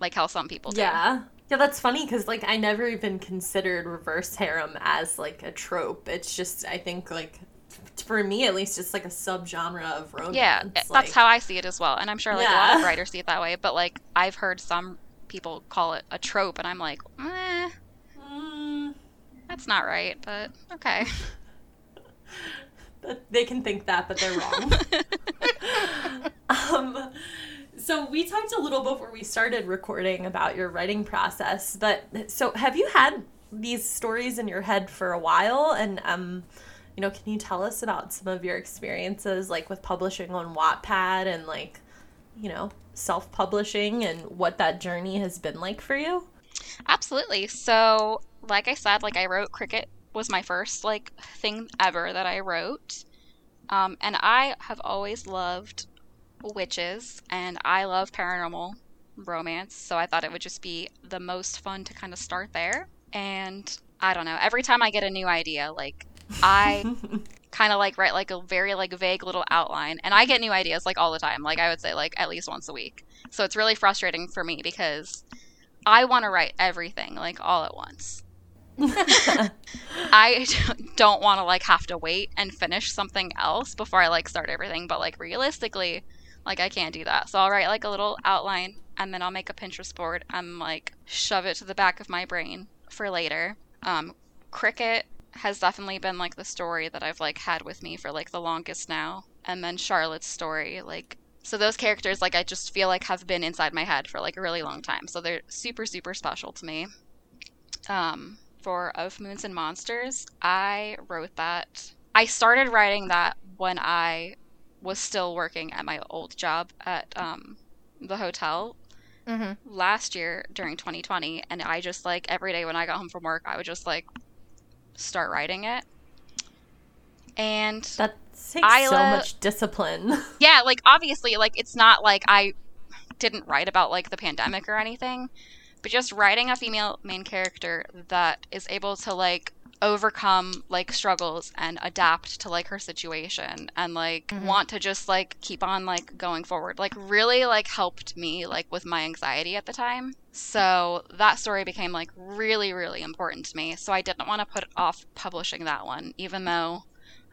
like how some people do. Yeah. Yeah, that's funny because like I never even considered reverse harem as like a trope. It's just I think like for me at least it's like a subgenre of romance. Yeah, like, that's how I see it as well, and I'm sure like a lot of writers see it that way. But like I've heard some people call it a trope, and I'm like, eh, Mm, that's not right. But okay. *laughs* but they can think that, but they're wrong. *laughs* *laughs* um, so we talked a little before we started recording about your writing process, but so have you had these stories in your head for a while? And um, you know, can you tell us about some of your experiences, like with publishing on Wattpad and like, you know, self-publishing and what that journey has been like for you? Absolutely. So, like I said, like I wrote Cricket was my first like thing ever that I wrote. Um, and I have always loved witches and I love paranormal romance, so I thought it would just be the most fun to kind of start there. And I don't know, every time I get a new idea, like I *laughs* kind of like write like a very like vague little outline and I get new ideas like all the time. Like I would say like at least once a week. So it's really frustrating for me because I want to write everything like all at once. *laughs* I *laughs* don't want to like have to wait and finish something else before I like start everything, but like realistically, like I can't do that. So I'll write like a little outline and then I'll make a Pinterest board and like shove it to the back of my brain for later. Um Cricket has definitely been like the story that I've like had with me for like the longest now. And then Charlotte's story, like so those characters like I just feel like have been inside my head for like a really long time. So they're super super special to me. Um for Of Moons and Monsters, I wrote that. I started writing that when I was still working at my old job at um, the hotel hmm last year during 2020 and i just like every day when i got home from work i would just like start writing it and That takes so much discipline. *laughs* yeah like obviously like it's not like i didn't write about like the pandemic or anything but just writing a female main character that is able to like overcome like struggles and adapt to like her situation and like Mhm. want to just like keep on like going forward like really like helped me like with my anxiety at the time so that story became like really really important to me so i didn't want to put off publishing that one even though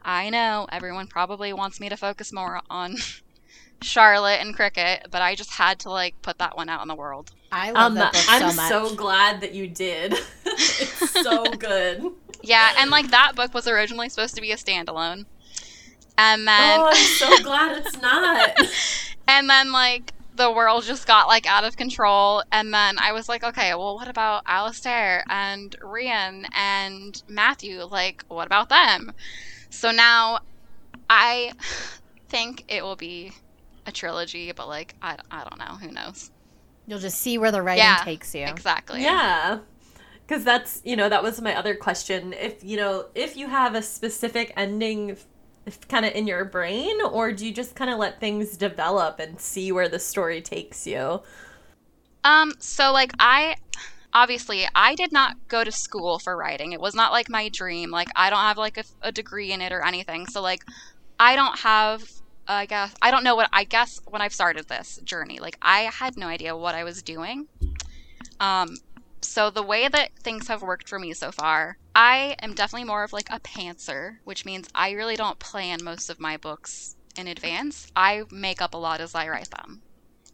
i know everyone probably wants me to focus more on *laughs* charlotte and cricket but i just had to like put that one out in the world I love Um, that book so I'm much. so glad that you did. *laughs* it's so *laughs* good. Yeah, and like that book was originally supposed to be a standalone. And then oh, I'm so *laughs* glad it's not. and then like the world just got like out of control and then I was like, okay, well what about Alistair and Rian and Matthew? Like, what about them? So now I think it will be a trilogy, but like I, I don't know, who knows. You'll just see where the writing Yeah, takes you. Exactly. Yeah. Because that's, you know, that was my other question. If, you know, if you have a specific ending kind of in your brain, or do you just kind of let things develop and see where the story takes you? Um, so like I obviously I did not go to school for writing. It was not like my dream. Like I don't have like a, a degree in it or anything. So like I don't have I guess I don't know what I guess when I've started this journey. Like I had no idea what I was doing. Um so the way that things have worked for me so far, I am definitely more of like a pantser, which means I really don't plan most of my books in advance. I make up a lot as I write them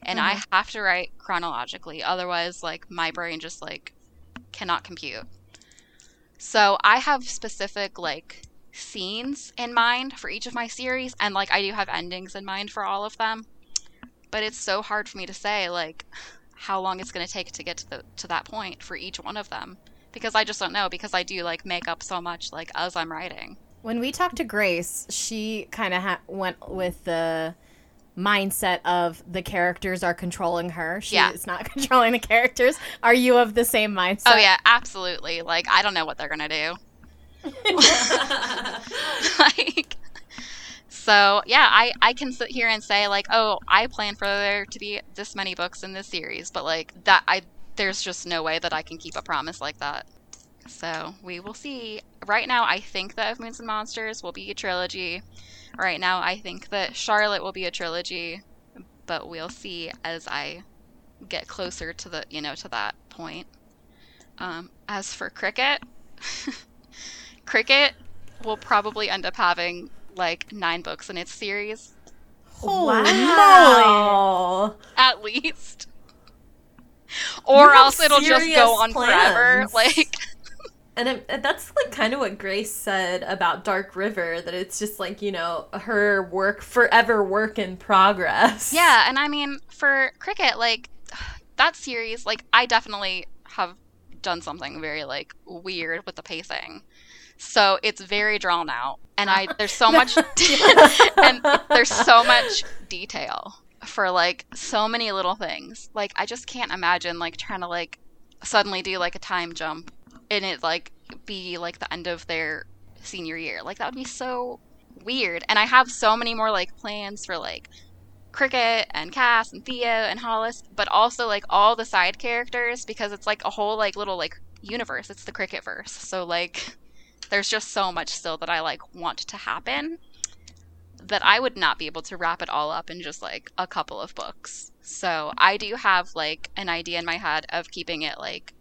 and I mm-hmm. have to write chronologically. Otherwise, like my brain just like cannot compute. So I have specific like scenes in mind for each of my series, and like I do have endings in mind for all of them. But it's so hard for me to say like how long it's going to take to get to the to that point for each one of them because I just don't know because I do like make up so much like as I'm writing. When we talked to Grace, she kind of ha- went with the mindset of the characters are controlling her. She Yeah. is not *laughs* controlling the characters. Are you of the same mindset? Oh yeah, absolutely. Like I don't know what they're going to do. *laughs* *laughs* like So yeah, I I can sit here and say like, oh, I plan for there to be this many books in this series, but like that I there's just no way that I can keep a promise like that. So we will see. Right now, I think that Of Moons and Monsters will be a trilogy. Right now, I think that Charlotte will be a trilogy, but we'll see as I get closer to the you know to that point. Um, as for Cricket, *laughs* Cricket will probably end up having like nine books in its series. Holy wow. At least. Or else it'll just go on plans. forever. Like and it, that's like kind of what Grace said about Dark River that it's just like, you know, her work forever work in progress. Yeah, and I mean for Cricket like *sighs* that series like I definitely have done something very like weird with the pacing. So it's very drawn out, and I there's so *laughs* much *laughs* and there's so much detail for like so many little things. Like I just can't imagine like trying to like suddenly do like a time jump and it like be like the end of their senior year. Like that would be so weird. And I have so many more like plans for like Cricket and Cass and Theo and Hollis, but also like all the side characters because it's like a whole like little like universe. It's the Cricket verse. So like there's just so much still that I like want to happen that I would not be able to wrap it all up in just like a couple of books. So I do have like an idea in my head of keeping it like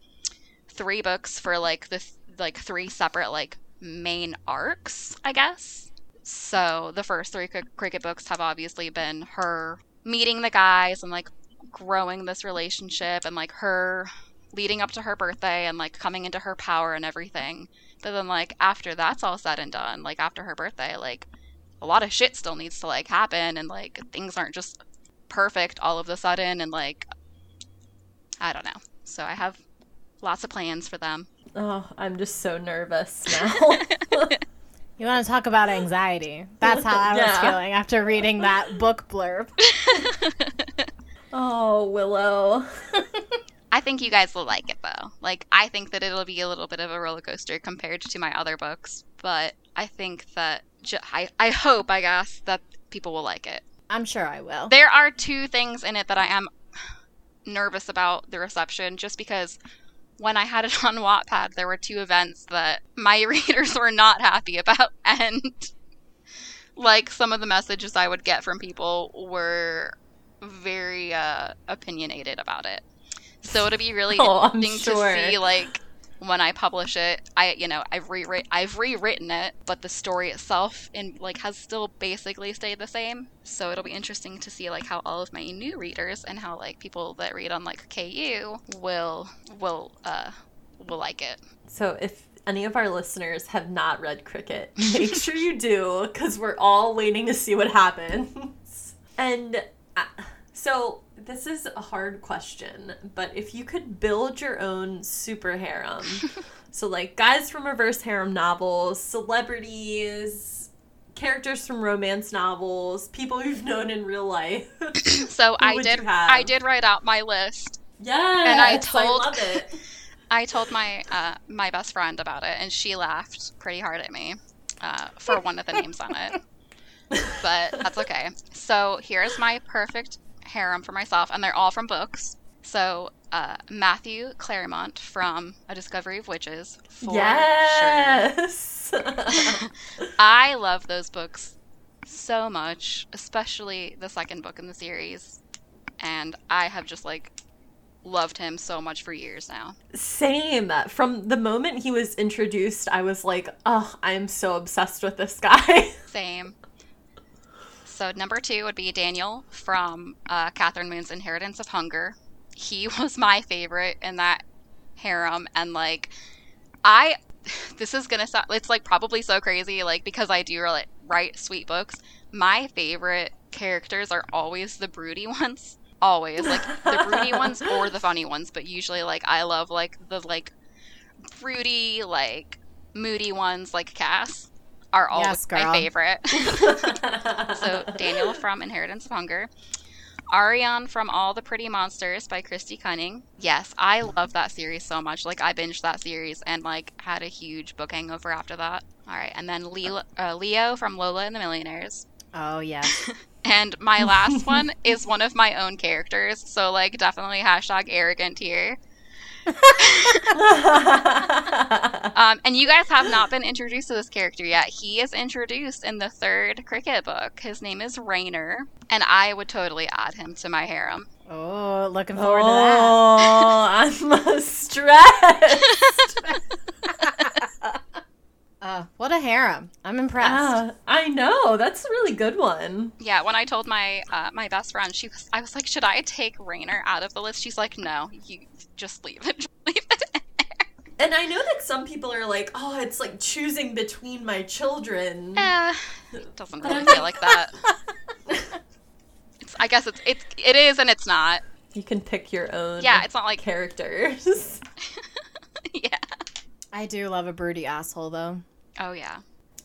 three books for like the th- like three separate like main arcs, I guess. So the first three c- cricket books have obviously been her meeting the guys and like growing this relationship and like her leading up to her birthday and like coming into her power and everything. But then like after that's all said and done, like after her birthday, like a lot of shit still needs to like happen and like things aren't just perfect all of a sudden and like I don't know. So I have lots of plans for them. Oh, I'm just so nervous *laughs* now. you want to talk about anxiety? That's how I yeah. was feeling after reading that book blurb. *laughs* oh, Willow. *laughs* I think you guys will like it though. Like I think that it'll be a little bit of a roller coaster compared to my other books, but I think that ju- I I hope I guess that people will like it. I'm sure I will. There are two things in it that I am nervous about the reception just because when I had it *laughs* on Wattpad there were two events that my *laughs* readers were not happy about *laughs* and like some of the messages I would get from people were very uh, opinionated about it. So it'll be really *laughs* oh, interesting sure. to see like when I publish it. I you know I've rewritten I've rewritten it, but the story itself in like has still basically stayed the same. So it'll be interesting to see like how all of my new readers and how like people that read on like KU will will uh will like it. So if any of our listeners have not read Cricket, *laughs* make sure you do because we're all waiting to see what happens. *laughs* And uh, so this is a hard question, but if you could build your own super harem, *laughs* so like guys from reverse harem novels, celebrities, characters from romance novels, people you've known in real life. *coughs* so I did I did write out my list. Yeah, and I told I love it. *laughs* I told my uh, my best friend about it, and she laughed pretty hard at me uh, for one of the names on it. *laughs* But that's okay. So here's my perfect harem for myself, and they're all from books. So uh, Matthew Clairmont from A Discovery of Witches. For yes. Sure. *laughs* I love those books so much, especially the second book in the series, and I have just like loved him so much for years now. Same. From the moment he was introduced, I was like, oh, I'm so obsessed with this guy. *laughs* Same. So number two would be Daniel from uh, Kathryn Moon's Inheritance of Hunger. He *laughs* was my favorite in that harem, and like, I, *laughs* this is gonna sound, it's like probably so crazy, like because I do really write sweet books. My favorite characters are always the broody *laughs* ones. Always like the broody ones or the funny ones, but usually like I love like the like broody like moody ones like Cass are always yes, my favorite. *laughs* so Daniel from Inheritance of Hunger. Ariane from All the Pretty Monsters by Kristy Cunning. Yes, I love that series so much. Like I binged that series and like had a huge book hangover after that. All right, and then Leo, uh, Leo from Lola and the Millionaires. Oh yeah. *laughs* and my last *laughs* one is one of my own characters, so like definitely hashtag arrogant here. *laughs* um, and you guys have not been introduced to this character yet. He is introduced in the third cricket book. His name is Rainer, and I would totally add him to my harem. Oh, looking forward oh, to that. Oh, I'm *laughs* stressed. *laughs* uh, what a harem! I'm impressed. Uh, I know that's a really good one. Yeah, when I told my uh, my best friend, she was, I was like, "Should I take Rainer out of the list?" She's like, "No, you just leave it. *laughs* Leave it." And I know that some people are like, "Oh, it's like choosing between my children." Eh, it doesn't really feel like that. *laughs* It's, I guess it's it's it is and it's not. You can pick your own. Yeah, it's not like characters. *laughs* yeah. I do love a broody asshole though. Oh yeah.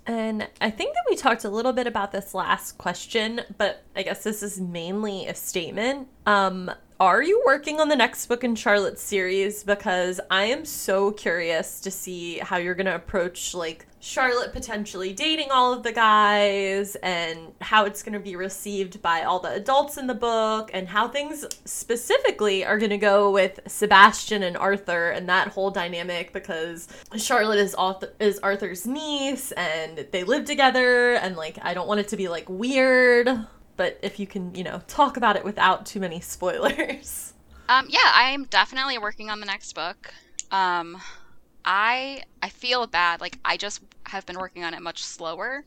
And I think that we talked a little bit about this last question, but I guess this is mainly a statement. Um, are you working on the next book in Charlotte's series? Because I am so curious to see how you're going to approach like Charlotte potentially dating all of the guys and how it's going to be received by all the adults in the book and how things specifically are going to go with Sebastian and Arthur and that whole dynamic because Charlotte is Arthur- is Arthur's niece and they live together and like I don't want it to be like weird but if you can, you know, talk about it without too many spoilers. *laughs* Um, yeah, I'm definitely working on the next book. Um, I I feel bad. Like I just have been working on it much slower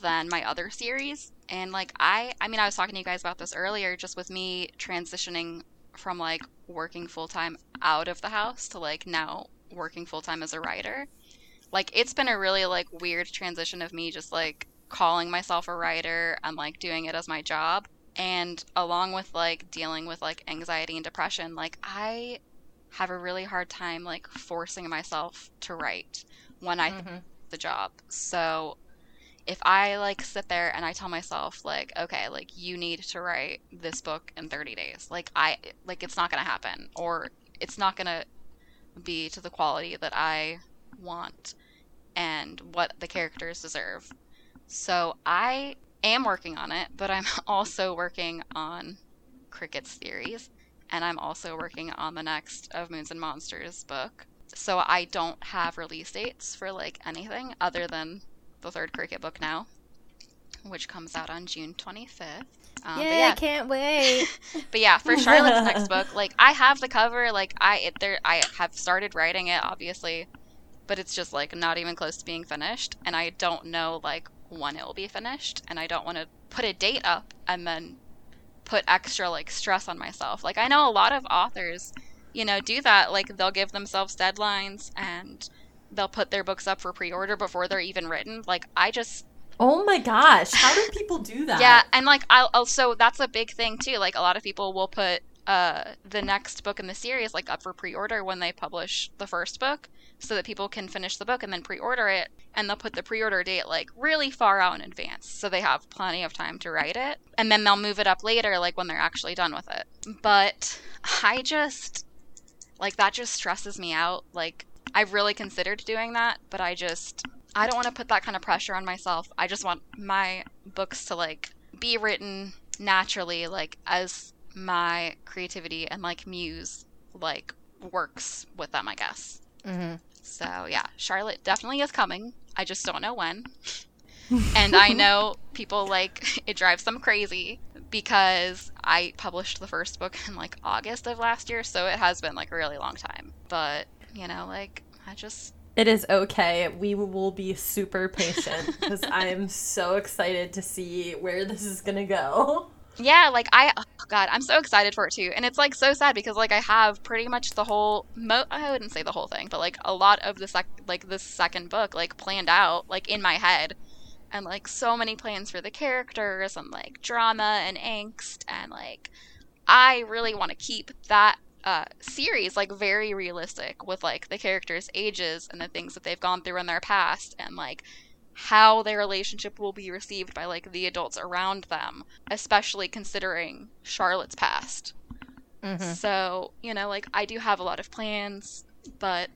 than my other series, and like I I mean I was talking to you guys about this earlier, just with me transitioning from like working full time out of the house to like now working full time as a writer. Like it's been a really like weird transition of me just like calling myself a writer and like doing it as my job. And along with like dealing with like anxiety and depression like i have a really hard time like forcing myself to write when i mm-hmm. the job. So if i like sit there and i tell myself like okay like you need to write this book in 30 days like i like it's not gonna happen or it's not gonna be to the quality that i want and what the characters deserve so I am working on it, but I'm *laughs* also working on Cricket's theories, and I'm also working on the next of Moons and Monsters book. So I don't have release dates for like anything other than the third Cricket book now, which comes out on June 25th. Um, Yay, yeah, I can't *laughs* wait. but yeah, for *laughs* Charlotte's next book, like I have the cover, like I it, there I have started writing it, obviously, but it's just like not even close to being finished, and I don't know like when it will be finished and I don't want to put a date up and then put extra like stress on myself. Like I know a lot of authors, you know, do that like they'll give themselves deadlines and they'll put their books up for pre-order before they're even written. Like I just Oh my gosh, how do people do that? Yeah, and like I'll also that's a big thing too. Like a lot of people will put uh the next book in the series like up for pre-order when they publish the first book so that people can finish the book and then pre-order it and they'll put the pre-order date like really far out in advance. So they have plenty of time to write it and then they'll move it up later like when they're actually done with it. But i just like that just stresses me out. Like i've really considered doing that but i just i don't want to put that kind of pressure on myself. I just want my books to like be written naturally like as my creativity and like muse like works with them i guess mm-hmm. So yeah, Charlotte definitely is coming. I just don't know when. *laughs* and I know people like *laughs* it drives them crazy because I published the first book in like August of last year, so it has been like a really long time. But, you know, like I just it is okay. We will be super patient because I am so excited to see where this is going to go. *laughs* Yeah, like I, oh God, I'm so excited for it too, and it's like so sad because like I have pretty much the whole, mo- I wouldn't say the whole thing, but like a lot of the sec, like the second book, like planned out, like in my head, and like so many plans for the characters and like drama and angst, and like I really want to keep that uh, series like very realistic with like the characters' ages and the things that they've gone through in their past, and like how their relationship will be received by like the adults around them, especially considering Charlotte's past. Mm-hmm. So, you know, like I do have a lot of plans, but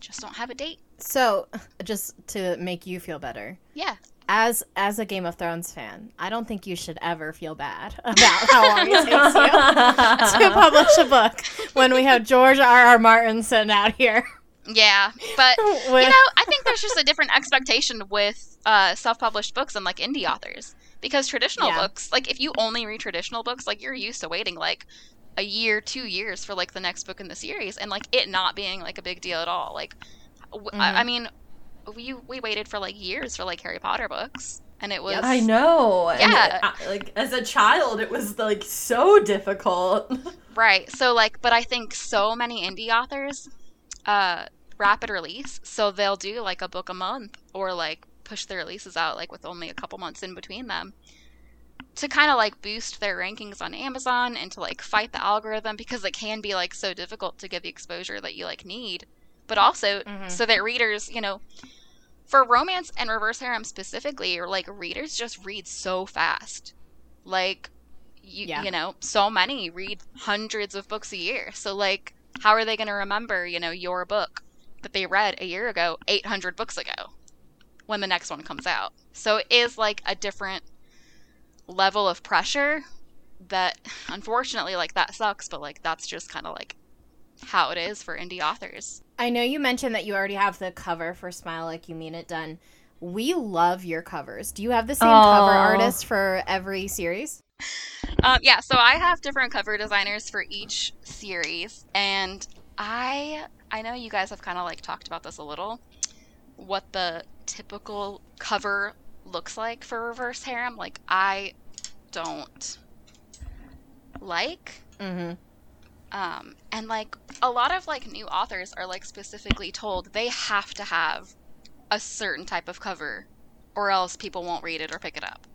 just don't have a date. So, just to make you feel better. Yeah. as as a Game of Thrones fan, I don't think you should ever feel bad about how long it takes you *laughs* to publish a book when we have George R. R. Martin sitting out here. Yeah, but *laughs* you know, I think there's just a different expectation with uh, self-published books and like indie authors because traditional yeah. books, like if you only read traditional books, like you're used to waiting like a year, two years for like the next book in the series, and like it not being like a big deal at all. Like, mm-hmm. I, I, mean, we we waited for like years for like Harry Potter books, and it was. Yeah, I know. Yeah, like as a child, it was like so difficult. *laughs* right. So like, but I think so many indie authors, uh, rapid release, so they'll do like a book a month or like push their releases out like with only a couple months in between them to kind of like boost their rankings on Amazon and to like fight the algorithm because it can be like so difficult to get the exposure that you like need, but also mm-hmm. so that readers, you know, for romance and reverse harem specifically, or like readers just read so fast. Like you yeah. you know, so many read hundreds of books a year. So like how are they going to remember, you know, your book that they read a year ago 800 books ago when the next one comes out? So it is like a different level of pressure that unfortunately like that sucks but like that's just kind of like how it is for indie authors i know you mentioned that you already have the cover for smile like you mean it done we love your covers do you have the same Aww. cover artist for every series um, yeah so i have different cover designers for each series and i i know you guys have kind of like talked about this a little what the typical cover looks like for reverse harem like i don't like. Mm-hmm. Um, and like a lot of like new authors are like specifically told they have to have a certain type of cover, or else people won't read it or pick it up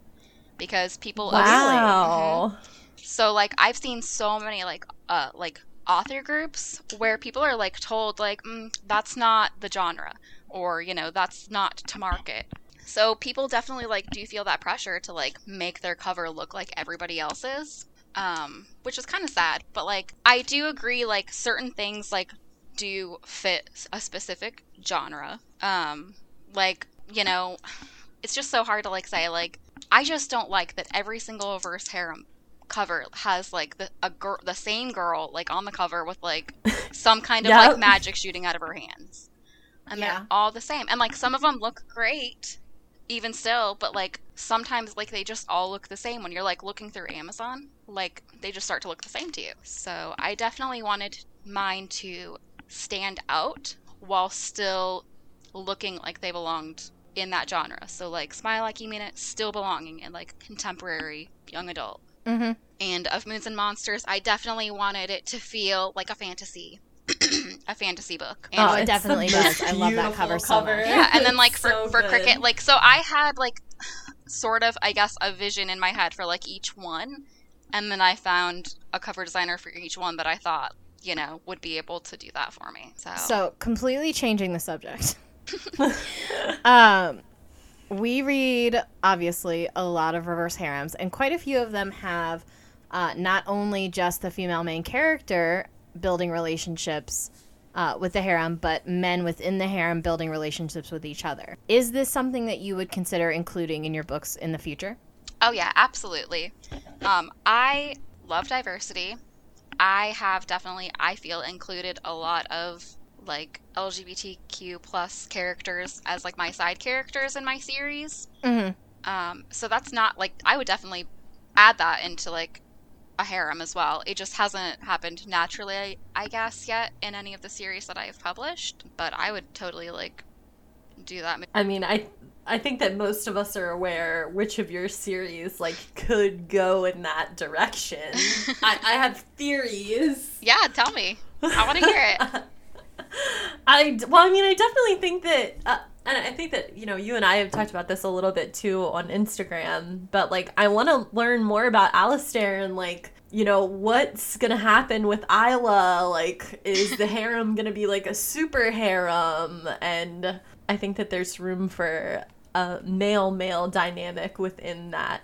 because people. Wow. Mm-hmm. So like I've seen so many like uh like author groups where people are like told like mm, that's not the genre or you know that's not to market so people definitely like do feel that pressure to like make their cover look like everybody else's. Um, which is kind of sad, but like I do agree like certain things like do fit a specific genre. Um, like, you know, *sighs* it's just so hard to like say like I just don't like that every single reverse harem cover has like the a girl the same girl like on the cover with like *laughs* some kind of yep. like magic shooting out of her hands. And yeah. they're all the same. And like some of them look great, even still, but like sometimes like they just all look the same when you're like looking through Amazon, like they just start to look the same to you. So I definitely wanted mine to stand out while still looking like they belonged in that genre. So like Smile Like You Mean It still belonging in like contemporary young adult. Mm-hmm. And of Moons and Monsters, I definitely wanted it to feel like a fantasy *clears throat* a fantasy book. And oh, it definitely does. I love that cover, cover. so much. Yeah, and then like for so for cricket, like so I had like sort of I guess a vision in my head for like each one, and then I found a cover designer for each one that I thought you know would be able to do that for me. So so completely changing the subject. *laughs* um, we read obviously a lot of reverse harems, and quite a few of them have. Uh, not only just the female main character building relationships uh, with the harem, but men within the harem building relationships with each other. Is this something that you would consider including in your books in the future? Oh, yeah, absolutely. Um, I love diversity. I have definitely, I feel, included a lot of like LGBTQ plus characters as like my side characters in my series. Mm-hmm. Um, so that's not like I would definitely add that into like a harem as well. It just hasn't happened naturally, I guess, yet in any of the series that I've published. But I would totally like do that. I mean, I I think that most of us are aware which of your series like could go in that direction. *laughs* I, I have theories. Yeah, tell me. I want to hear it. *laughs* I well, I mean, I definitely think that. Uh, and I think that you know you and I have talked about this a little bit too on Instagram, but like I want to learn more about Alistair and like you know what's gonna happen with Isla. Like, is the *laughs* harem gonna be like a super harem? And I think that there's room for a male male dynamic within that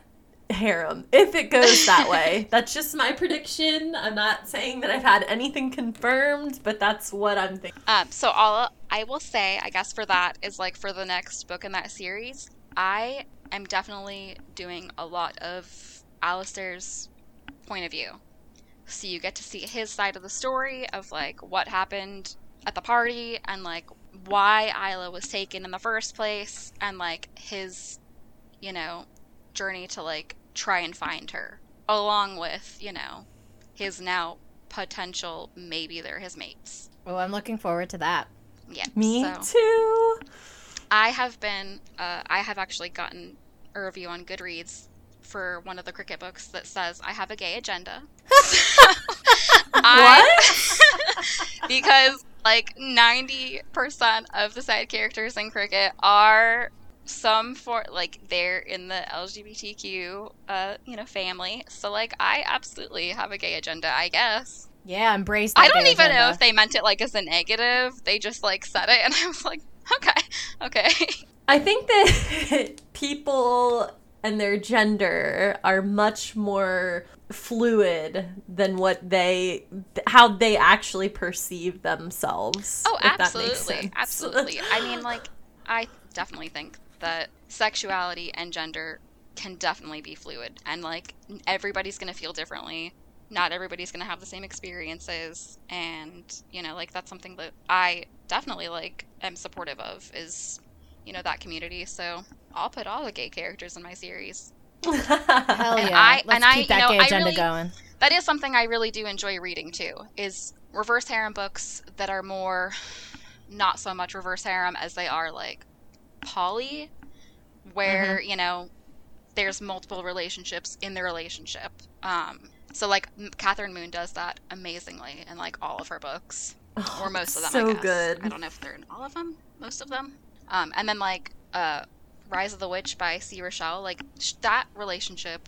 harem if it goes that way. *laughs* that's just my prediction. I'm not saying that I've had anything confirmed, but that's what I'm thinking. Um, so all I will say, I guess, for that is like for the next book in that series, I am definitely doing a lot of Alistair's point of view. So you get to see his side of the story of like what happened at the party and like why Isla was taken in the first place and like his, you know, journey to like try and find her along with, you know, his now potential maybe they're his mates. Oh, I'm looking forward to that. Yeah. Me so. too. I have been, uh, I have actually gotten a review on Goodreads for one of the cricket books that says I have a gay agenda. *laughs* what? *laughs* because like 90% of the side characters in cricket are some for like they're in the LGBTQ uh you know family. So like I absolutely have a gay agenda, I guess. Yeah, embrace. I don't even agenda. know if they meant it like as a negative. They just like said it, and *laughs* I was like, okay, okay. I think that *laughs* people and their gender are much more fluid than what they how they actually perceive themselves. Oh, absolutely. Absolutely. I mean like I *laughs* definitely think that sexuality and gender can definitely be fluid and like everybody's going to feel differently. Not everybody's going to have the same experiences and you know like that's something that I definitely like am supportive of is you know that community. So I'll put all the gay characters in my series. Hell and yeah! I, Let's and keep I, that know, gay agenda really, going. That is something I really do enjoy reading too. Is reverse harem books that are more, not so much reverse harem as they are like poly, where mm-hmm. you know there's multiple relationships in the relationship. Um, so like Kathryn Moon does that amazingly in like all of her books, oh, or most of them. So I good. I don't know if they're in all of them, most of them. Um, and then like uh, Rise of the Witch by C. Rochelle, like sh- that relationship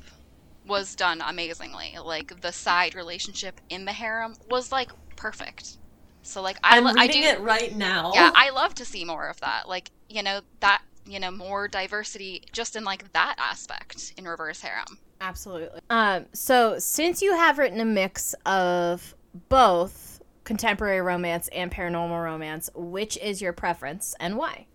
was done amazingly. Like the side relationship in the harem was like perfect. So like I am lo- reading I do, it right now. Yeah, I love to see more of that. Like you know that you know more diversity just in like that aspect in reverse harem. Absolutely. Um. So since you have written a mix of both contemporary romance and paranormal romance, which is your preference and why?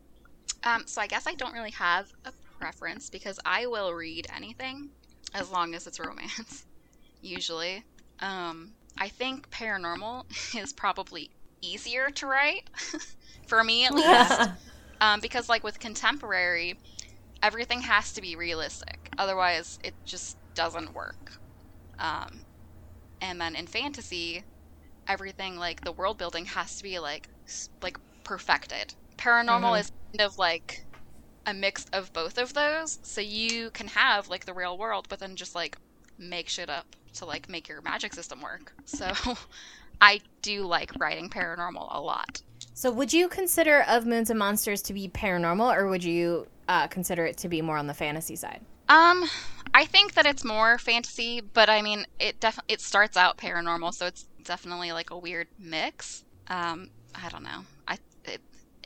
Um, so I guess I don't really have a preference because I will read anything as long as it's romance, *laughs* usually. Um, I think paranormal *laughs* is probably easier to write, *laughs* for me at least. um, because, like, with contemporary, everything has to be realistic. Otherwise, it just doesn't work. Um, and then in fantasy, everything, like, the world building has to be, like, like perfected. Paranormal mm-hmm. is kind of like a mix of both of those. So you can have like the real world, but then just like make shit up to like make your magic system work. So *laughs* I do like writing paranormal a lot. So would you consider Of Moons and Monsters to be paranormal, or would you uh, consider it to be more on the fantasy side? Um, I think that it's more fantasy, but I mean, it definitely it starts out paranormal, so it's definitely like a weird mix. Um, I don't know. I it,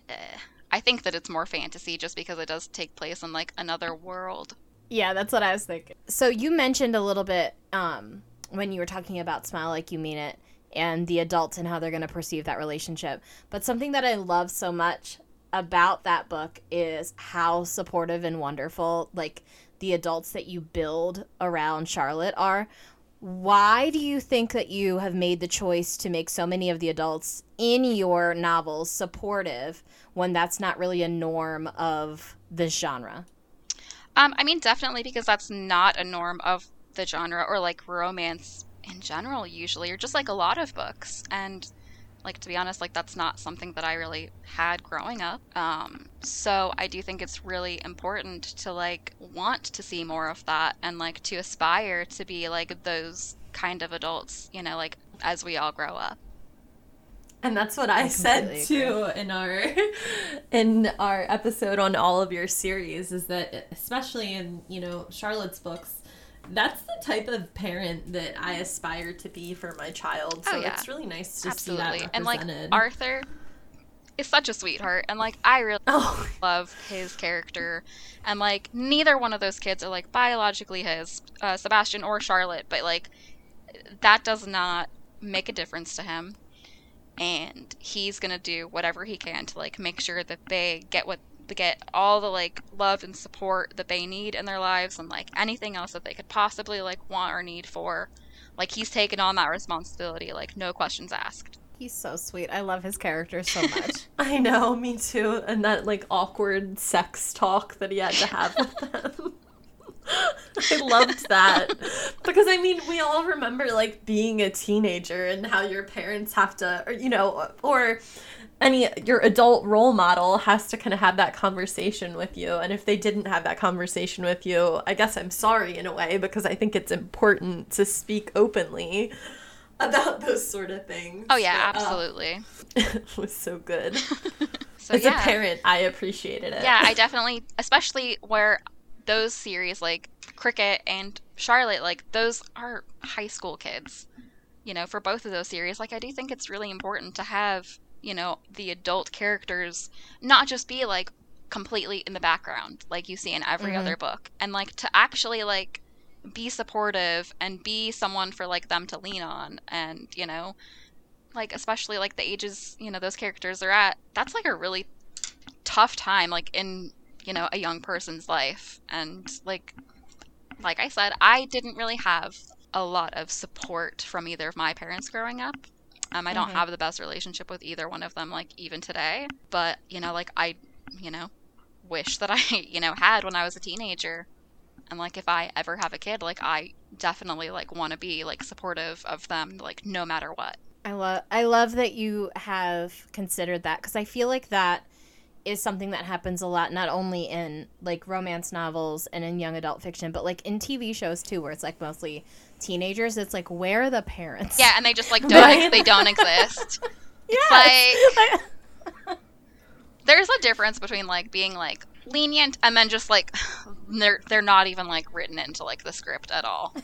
eh. I think that it's more fantasy just because it does take place in like another world. Yeah, that's what I was thinking. So you mentioned a little bit um, when you were talking about Smile Like You Mean It and the adults and how they're going to perceive that relationship. But something that I love so much about that book is how supportive and wonderful like the adults that you build around Charlotte are why do you think that you have made the choice to make so many of the adults in your novels supportive when that's not really a norm of this genre? Um, I mean, definitely because that's not a norm of the genre or like romance in general, usually, or just like a lot of books. And like to be honest like that's not something that i really had growing up um, so i do think it's really important to like want to see more of that and like to aspire to be like those kind of adults you know like as we all grow up and that's what I, I said too agree. in our *laughs* in our episode on all of your series is that especially in, you know, Charlotte's books, that's the type of parent that I aspire to be for my child. So oh, yeah. it's really nice to Absolutely. see that And like Arthur is such a sweetheart and like I really oh. *laughs* love his character and like neither one of those kids are like biologically his uh, Sebastian or Charlotte but like that does not make a difference to him and he's gonna do whatever he can to like make sure that they get what to get all the like love and support that they need in their lives and like anything else that they could possibly like want or need for. Like he's taken on that responsibility, like no questions asked. He's so sweet. I love his character so *laughs* much. I know, me too. And that like awkward sex talk that he had to have with *laughs* them. I loved that. Because I mean, we all remember like being a teenager and how your parents have to or you know, or any your adult role model has to kind of have that conversation with you and if they didn't have that conversation with you i guess i'm sorry in a way because i think it's important to speak openly about those sort of things. Oh yeah but, uh, absolutely. uh, *laughs* it was so good. *laughs* So, as yeah. a parent i appreciated it. Yeah i definitely especially where those series like cricket and charlotte like those are high school kids you know for both of those series like i do think it's really important to have you know, the adult characters not just be like completely in the background like you see in every mm-hmm. other book. And like to actually like be supportive and be someone for like them to lean on and you know like especially like the ages you know those characters are at that's like a really tough time like in you know a young person's life. And like like i said i didn't really have a lot of support from either of my parents growing up um, I don't mm-hmm. have the best relationship with either one of them, like even today. But you know, like I, you know, wish that *laughs* I, you know, had when I was a teenager. And like if I ever have a kid, like I definitely like want to be like supportive of them, like no matter what. I love I love that you have considered that because I feel like that is something that happens a lot not only in like romance novels and in young adult fiction but like in TV shows too where it's like mostly teenagers, it's like where are the parents? Yeah, and they just like *laughs* don't right? they don't exist. *laughs* It's like *laughs* there's a difference between like being like lenient and then just like *sighs* they're they're not even like written into like the script at all.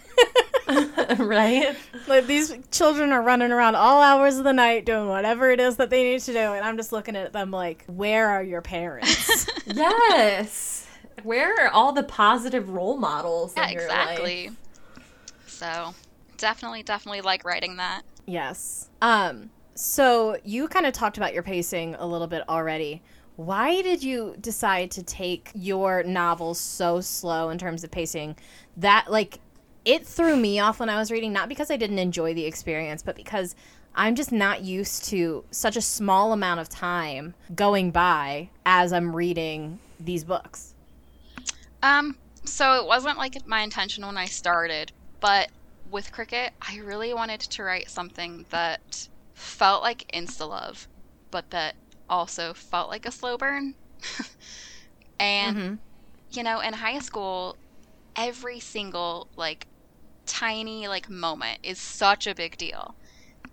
right? Like these children are running around all hours of the night doing whatever it is that they need to do and I'm just looking at them like where are your parents? yes. Where are all the positive role models yeah, in your exactly. life? So definitely, definitely like writing that. Yes. Um. So you kind of talked about your pacing a little bit already. Why did you decide to take your novels so slow in terms of pacing? That like it threw me off when I was reading, not because I didn't enjoy the experience, but because I'm just not used to such a small amount of time going by as I'm reading these books. Um, so it wasn't like my intention when I started, but with Cricket, I really wanted to write something that felt like insta love, but that also felt like a slow burn. *laughs* and mm-hmm. you know, in high school, every single like tiny like moment is such a big deal.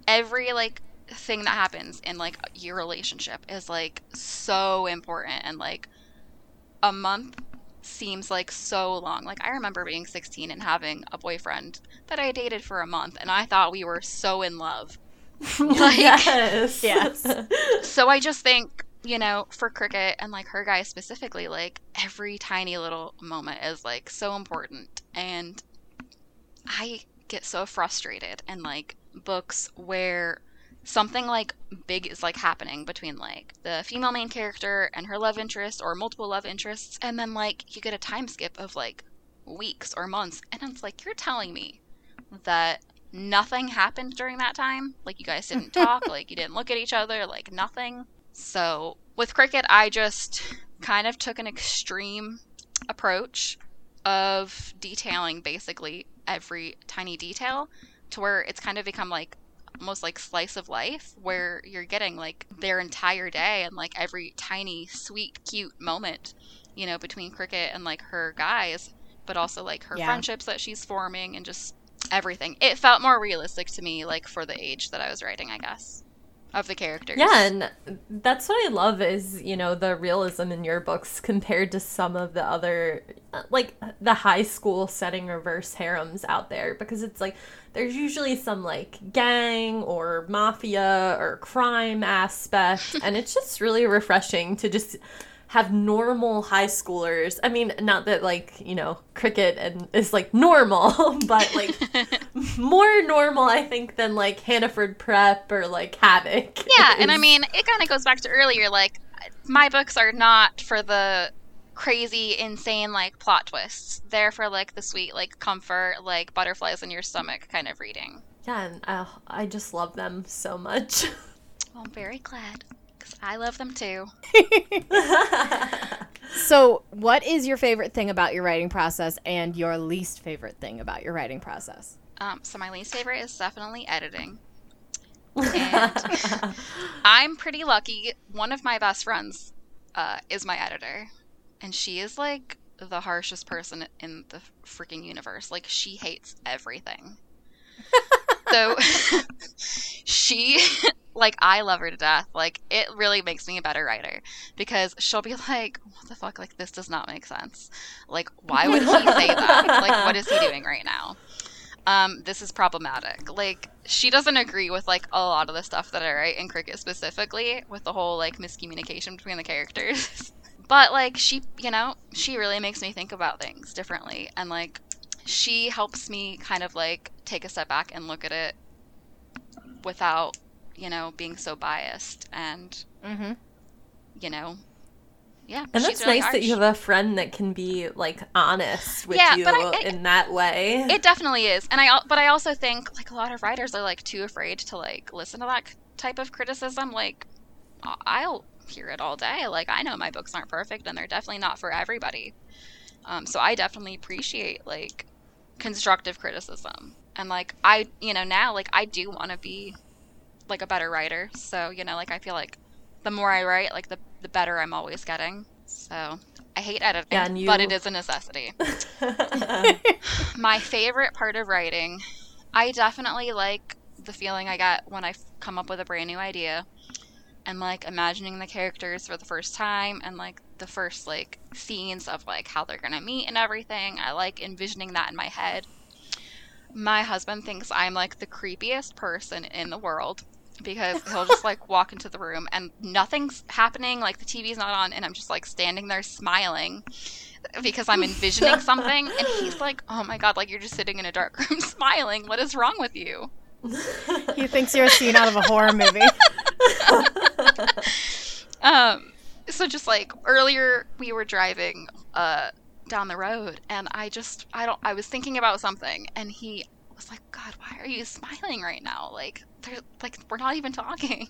Every like thing that happens in like your relationship is like so important and like a month seems like so long. Like I remember being 16 and having a boyfriend that I dated for a month and I thought we were so in love. *laughs* like, yes. Yes. *laughs* so I just think, you know, for Cricket and like her guy specifically, like every tiny little moment is like so important and I get so frustrated and like books where something like big is like happening between like the female main character and her love interest or multiple love interests and then like you get a time skip of like weeks or months and it's like you're telling me that nothing happened during that time? Like you guys didn't talk *laughs* like you didn't look at each other like nothing? So with cricket i just kind of took an extreme approach of detailing basically every tiny detail to where it's kind of become like almost like slice of life where you're getting like their entire day and like every tiny sweet cute moment you know between cricket and like her guys but also like her yeah. friendships that she's forming and just everything it felt more realistic to me like for the age that i was writing i guess of the characters. Yeah, and that's what I love is, you know, the realism in your books *laughs* compared to some of the other uh, like the high school setting reverse harems out there because it's like there's usually some like gang or mafia or crime aspect *laughs* and it's just really refreshing to just have normal high schoolers. I mean, not that like, you know, cricket and is like normal, *laughs* but like *laughs* more normal I think than like Hannaford Prep or like Havoc. Yeah, is. and I mean, it kind of goes back to earlier like my books are not for the crazy, insane like plot twists. They're for like the sweet, like comfort, like butterflies in your stomach kind of reading. Yeah, and uh, I just love them so much. Well, I'm very glad because I love them too. *laughs* so, what is your favorite thing about your writing process and your least favorite thing about your writing process? Um, so, my least favorite is definitely editing. *laughs* And I'm pretty lucky. One of my best friends uh, is my editor, and she is like the harshest person in the freaking universe. Like, she hates everything. *laughs* so, *laughs* she like I love her to death. Like it really makes me a better writer because she'll be like, "What the fuck? Like this does not make sense. Like why would he say that? Like what is he doing right now?" Um, this is problematic. Like she doesn't agree with like a lot of the stuff that I write in Cricket specifically with the whole like miscommunication between the characters. *laughs* but like she, you know, she really makes me think about things differently and like she helps me kind of like take a step back and look at it without you know, being so biased and, mm-hmm. you know, yeah. And that's really nice that you have a friend that can be like honest with yeah, you I, it, in that way. It definitely is, and I but I also think like a lot of writers are like too afraid to like listen to that type of criticism. Like, I'll hear it all day. Like I know my books aren't perfect, and they're definitely not for everybody. Um, so I definitely appreciate like constructive criticism, and like I, you know, now like I do want to be like a better writer. So, you know, like I feel like the more I write, like the the better I'm always getting. So, I hate editing, yeah, you... but it is a necessity. *laughs* *laughs* My favorite part of writing, I definitely like the feeling I get when I come up with a brand new idea and like imagining the characters for the first time and like the first like scenes of like how they're going to meet and everything. I like envisioning that in my head. My husband thinks I'm like the creepiest person in the world because he'll just like *laughs* walk into the room and nothing's happening like the tv's not on and i'm just like standing there smiling because i'm envisioning *laughs* something and he's like oh my god like you're just sitting in a dark *laughs* room smiling what is wrong with you he thinks you're a scene out of a horror movie um so just like earlier we were driving uh down the road and i just i don't i was thinking about something and he was like god why are you smiling right now like they're like we're not even talking.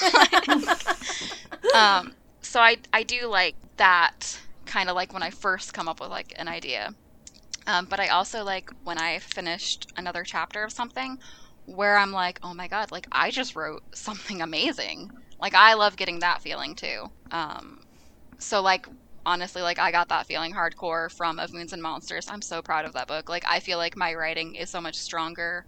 *laughs* um, so I I do like that kind of like when I first come up with like an idea. Um, but I also like when I finished another chapter of something where I'm like, oh my god, like I just wrote something amazing. Like I love getting that feeling too. Um, so like honestly, like I got that feeling hardcore from Of Moons and Monsters. I'm so proud of that book. Like I feel like my writing is so much stronger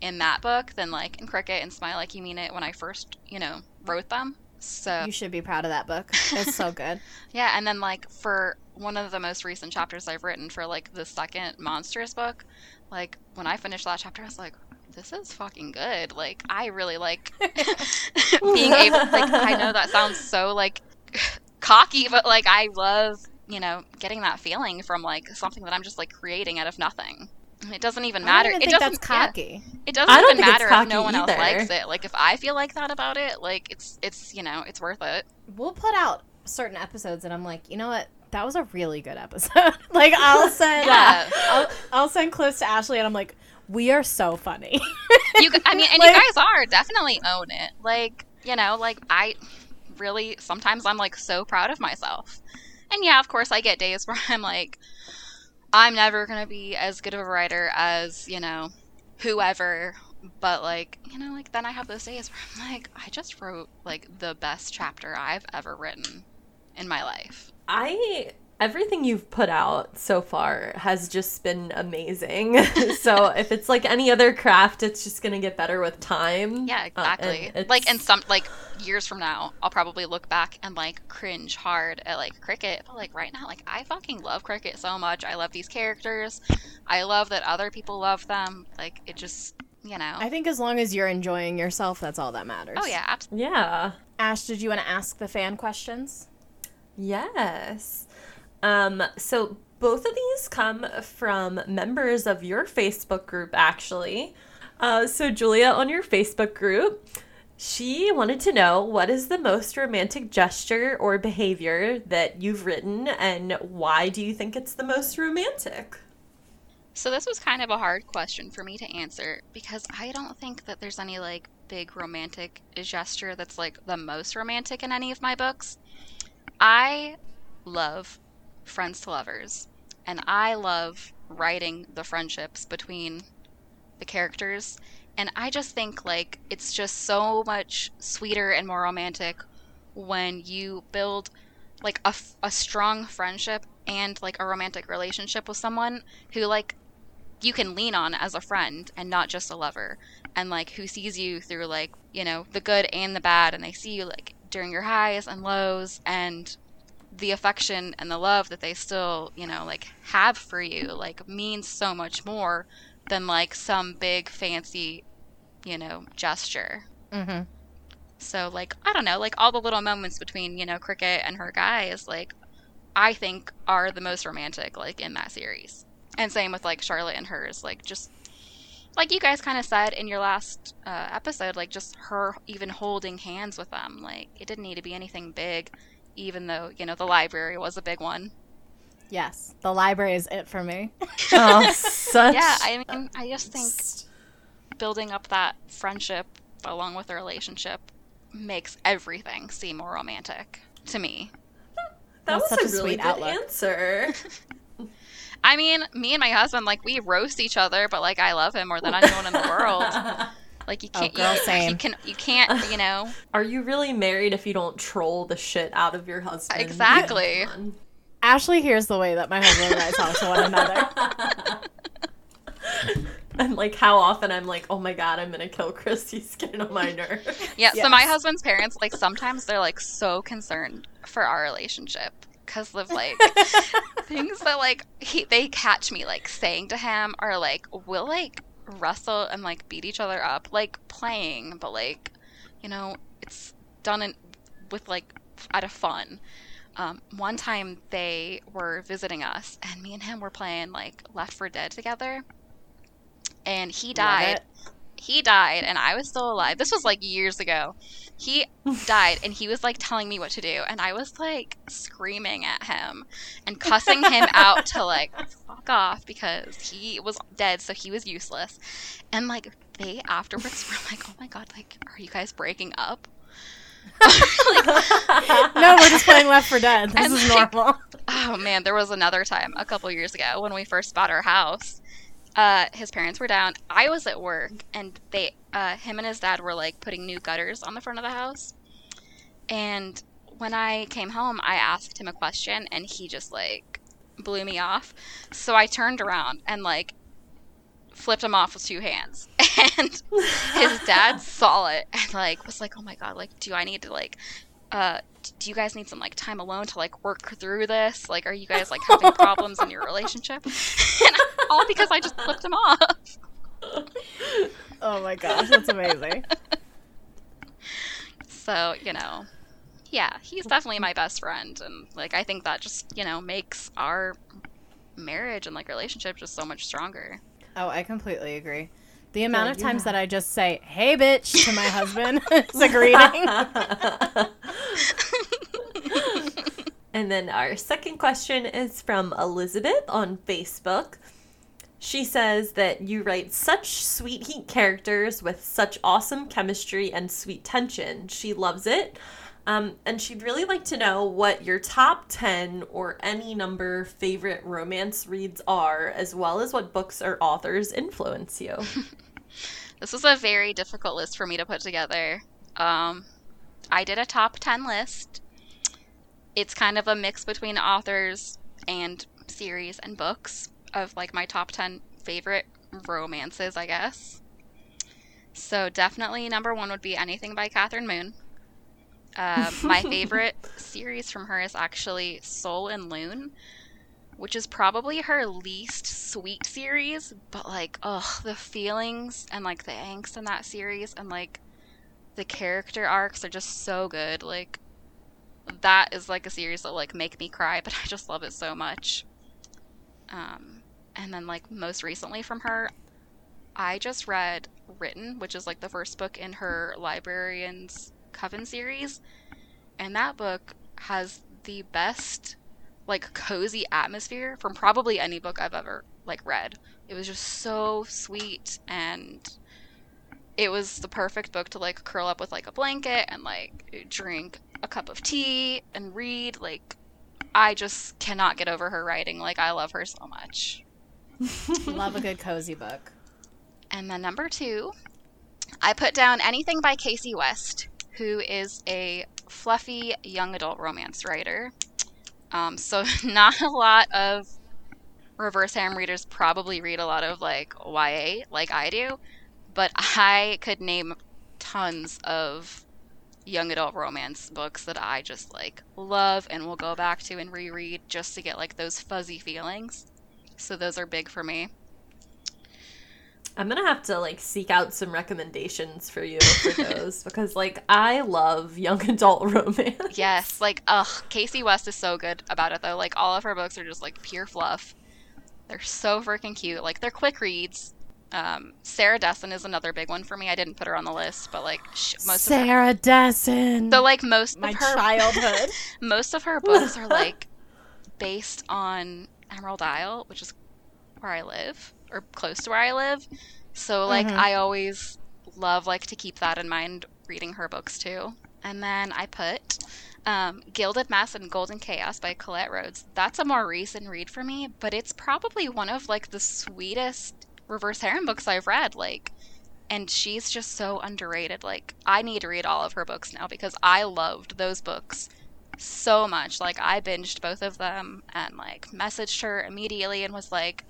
in that book than like in Cricket and Smile Like You Mean It when I first, you know, wrote them. So you should be proud of that book. It's so *laughs* good. yeah, and then like for one of the most recent chapters I've written for like the second monstrous book, like when I finished that chapter, I was like, this is fucking good. Like I really like *laughs* *laughs* being able. Like I know that sounds so like *laughs* cocky, but like I love you know getting that feeling from like something that I'm just like creating out of nothing. It doesn't even matter. Even it doesn't that's cocky. Yeah, it doesn't even matter if no one either. else likes it. Like if I feel like that about it, like it's it's you know it's worth it. We'll put out certain episodes, and I'm like, you know what? That was a really good episode. like I'll send yeah. I'll, I'll send clips to Ashley, and I'm like, we are so funny. *laughs* you, I mean, and like, you guys are definitely own it. Like you know, like I really sometimes I'm like so proud of myself. And yeah, of course, I get days *laughs* where I'm like I'm never gonna be as good of a writer as you know whoever but like you know like then i have those days where i'm like i just wrote like the best chapter i've ever written in my life i everything you've put out so far has just been amazing. *laughs* so if it's like any other craft, it's just gonna get better with time. Yeah, exactly. Uh, like in some like years from now, I'll probably look back and like cringe hard at like cricket. But like right now, like I fucking love cricket so much. I love these characters. I love that other people love them. Like it just you know. I think as long as you're enjoying yourself, that's all that matters. Oh yeah, absolutely. Yeah. Ash, did you want to ask the fan questions? Yes. Um, so both of these come from members of your Facebook group, actually. Uh, so, Julia, on your Facebook group, She wanted to know what is the most romantic gesture or behavior that you've written, and why do you think it's the most romantic? So, this was kind of a hard question for me to answer because I don't think that there's any like big romantic gesture that's like the most romantic in any of my books. I love friends to lovers, and I love writing the friendships between the characters. And I just think like it's just so much sweeter and more romantic when you build like a, a strong friendship and like a romantic relationship with someone who like you can lean on as a friend and not just a lover. And like who sees you through like you know the good and the bad. And they see you like during your highs and lows and the affection and the love that they still you know like have for you like means so much more than like some big fancy you know gesture. Mm-hmm. so like i don't know like all the little moments between you know cricket and her guys like i think are the most romantic like in that series. And same with like charlotte and hers like just like you guys kind of said in your last uh, episode like just her even holding hands with them like it didn't need to be anything big even though you know the library was a big one Yes, the library is it for me. *laughs* Oh, *laughs* such. yeah i mean i just think building up that friendship along with the relationship makes everything seem more romantic to me that That's was such a a really sweet good outlook. answer. *laughs* I mean, me and my husband, like, we roast each other, but like, I love him more than anyone in the world. Like, you Oh, can't, girl, you, same. you can, you can't, you know. *sighs* Are you really married if you don't troll the shit out of your husband? Exactly. Come. Ashley hears the way that my husband and I talk to one another. *laughs* And like how often I'm like, oh my god, I'm gonna kill Chris. *laughs* He's getting on my nerves. Yeah. So my husband's parents, like, sometimes they're like so concerned for our relationship because of like *laughs* things that like he they catch me like saying to him or like we'll like wrestle and like beat each other up like playing, but like you know it's done in with like out of fun. Um, one time they were visiting us and me and him were playing like Left 4 Dead together, and he died. He died and I was still alive. This was like years ago. He *laughs* died and he was like telling me what to do and I was like screaming at him and cussing him out to like *laughs* fuck off because he was dead so he was useless. And like they afterwards were like, "Oh my god, like are you guys breaking up?" *laughs* No, we're just playing Left 4 Dead. This is like, normal. Oh man, there was another time a couple years ago when we first bought our house. Uh, his parents were down. I was at work, and they, uh, him and his dad were like putting new gutters on the front of the house. And when I came home, I asked him a question, and he just like blew me off. So I turned around and like flipped him off with two hands, *laughs* and his dad saw it and like was like, "Oh my god! Like, do I need to like, uh, do you guys need some like time alone to like work through this? Like, are you guys like having *laughs* problems in your relationship?" *laughs* all because I just flipped him off. Oh my gosh, that's amazing. *laughs* So you know, yeah, he's definitely my best friend, and like I think that just you know makes our marriage and like relationship just so much stronger. Oh, I completely agree. The amount of yeah. times that I just say "Hey, bitch" to my husband *laughs* is a greeting. *laughs* and then our second question is from Elizabeth on Facebook. She says that you write such sweet heat characters with such awesome chemistry and sweet tension. She loves it. Um, and she'd really like to know what your top 10 or any number favorite romance reads are, as well as what books or authors influence you. *laughs* This was a very difficult list for me to put together. Um, I did a top 10 list. It's kind of a mix between authors and series and books of like my top 10 favorite romances, I guess. So definitely number one would be anything by Kathryn Moon. Uh, my *laughs* favorite series from her is actually Soul and Loon, which is probably her least sweet series, but like, ugh, the feelings and like the angst in that series and like the character arcs are just so good. Like, that is like a series that like make me cry, *laughs* but I just love it so much. Um, and then like most recently from her, I just read Written, which is like the first book in her Librarian's Coven series, and that book has the best like cozy atmosphere from probably any book I've ever like read. It was just so sweet and it was the perfect book to like curl up with like a blanket and like drink a cup of tea and read like I just cannot get over her writing. Like I love her so much. *laughs* love a good cozy book. And then number 2, I put down anything by Casey West, who is a fluffy young adult romance writer. Um, so *laughs* not a lot of reverse harem readers probably read a lot of like YA like I do, but I could name tons of young adult romance books that I just like love and will go back to and reread just to get like those fuzzy feelings. So those are big for me. I'm gonna have to like seek out some recommendations for you for *laughs* those because like I love young *laughs* adult romance. Yes, like ugh, Kasie West is so good about it though. Like all of her books are just like pure fluff. They're so freaking cute. Like they're quick reads. Um, Sarah Dessen is another big one for me. I didn't put her on the list, but like sh- most Sarah of her, Dessen. So like most my of her childhood. *laughs* most of her books are like based on Emerald Isle, which is where I live or close to where I live. So like mm-hmm. I always love like to keep that in mind reading her books too. And then I put um, Gilded Masks and Golden Chaos by Colette Rhodes. That's a more recent read for me, but it's probably one of like the sweetest reverse harem books I've read. Like, and she's just so underrated. Like, I need to read all of her books now because I loved those books so much. Like, I binged both of them and like messaged her immediately and was like,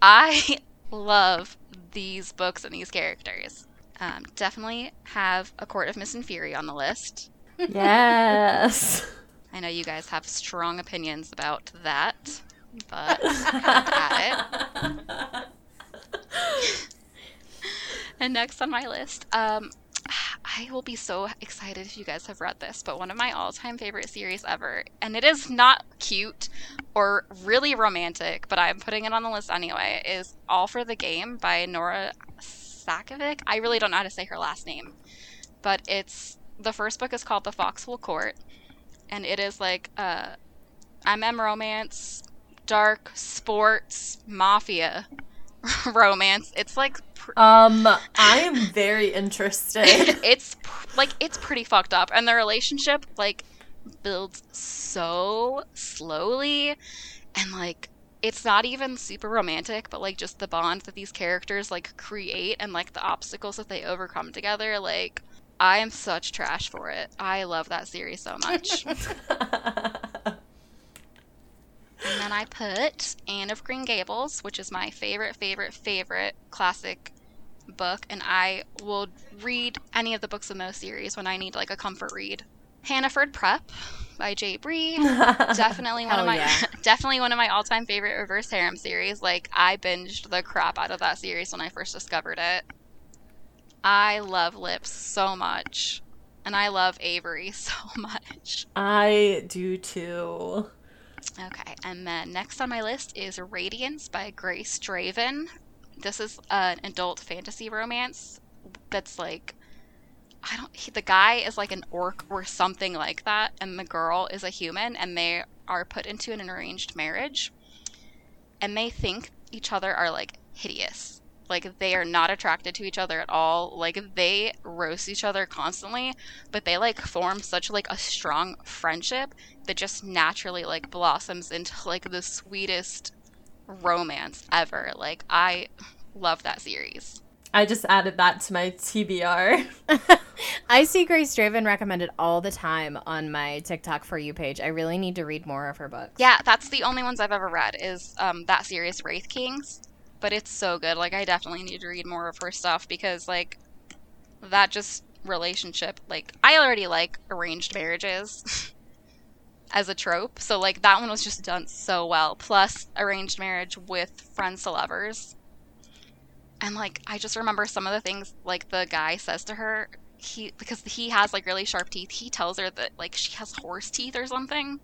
I *laughs* love these books and these characters. Um, definitely have A Court of Mist and Fury on the list. Yes. I know you guys have strong opinions about that, but at it. *laughs* and next on my list, um, I will be so excited if you guys have read this, but one of my all time favorite series ever, and it is not cute or really romantic, but I'm putting it on the list anyway, is All for the Game by Nora Sakavic. I really don't know how to say her last name, but it's the first book is called The Foxhole Court, and it is like uh, MM romance, dark sports, mafia *laughs* romance. It's like pr- um I am very interested. *laughs* it's pr- like it's pretty fucked up and the relationship like builds so slowly and like it's not even super romantic, but like just the bond that these characters like create and like the obstacles that they overcome together, like I am such trash for it. I love that series so much. *laughs* And then I put Anne of Green Gables, which is my favorite, favorite, favorite classic book. And I will read any of the books in those series when I need like a comfort read. Hannaford Prep by J. Bree. *laughs* *laughs* definitely one of my yeah. definitely one of my all time favorite reverse harem series. Like I binged the crap out of that series when I first discovered it. I love Lips so much. And I love Avery *laughs* so much. I do too. Okay, and then next on my list is Radiance by Grace Draven. This is an adult fantasy romance that's like I don't he, the guy is like an orc or something like that and the girl is a human and they are put into an arranged marriage and they think each other are like hideous like they are not attracted to each other at all. Like they roast each other constantly, but they like form such like a strong friendship that just naturally like blossoms into like the sweetest romance ever. Like I love that series. I just added that to my TBR. *laughs* I see Grace Draven recommended all the time on my TikTok for you page. I really need to read more of her books. Yeah, that's the only ones I've ever read is um, that series Wraith Kings but it's so good. Like I definitely need to read more of her stuff because like that just relationship like I already like arranged marriages *laughs* as a trope. So like that one was just done so well. Plus arranged marriage with friends to lovers. And like I just remember some of the things like the guy says to her he because he has like really sharp teeth. He tells her that like she has horse teeth or something.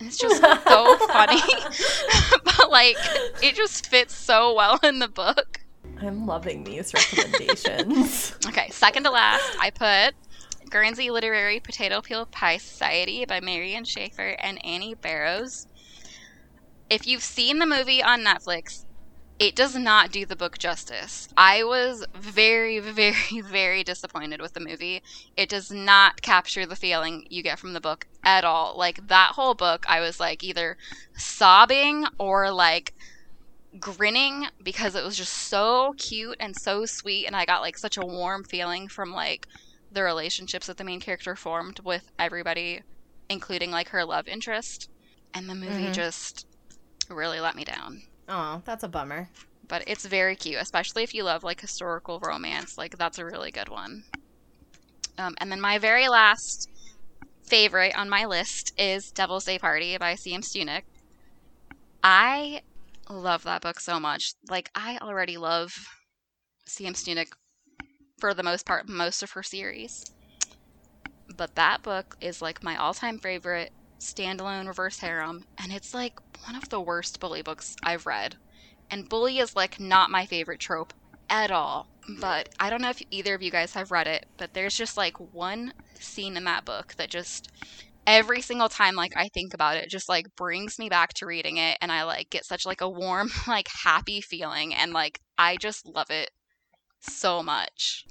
And it's just so funny. *laughs* but like it just fits so well in the book. I'm loving these recommendations. *laughs* okay, second to last, I put Guernsey Literary Potato Peel Pie Society by Mary Ann Shaffer and Annie Barrows. If you've seen the movie on Netflix, it does not do the book justice. I was very, *laughs* very, very disappointed with the movie. It does not capture the feeling you get from the book at all. Like, that whole book, I was like either sobbing or like grinning because it was just so cute and so sweet. And I got like such a warm feeling from like the relationships that the main character formed with everybody, including like her love interest. And the movie mm-hmm. just really let me down. Oh, that's a bummer. But it's very cute, especially if you love like historical romance. Like that's a really good one. Um, and then my very last favorite on my list is Devil's Day Party by C.M. Stunich. I love that book so much. Like I already love C.M. Stunich for the most part, most of her series. But that book is like my all-time favorite standalone reverse harem, and it's like one of the worst bully books I've read. And bully is like not my favorite trope at all. But I don't know if either of you guys have read it, but there's just like one scene in that book that just every single time like I think about it just like brings me back to reading it and I like get such like a warm *laughs* like happy feeling and like I just love it so much.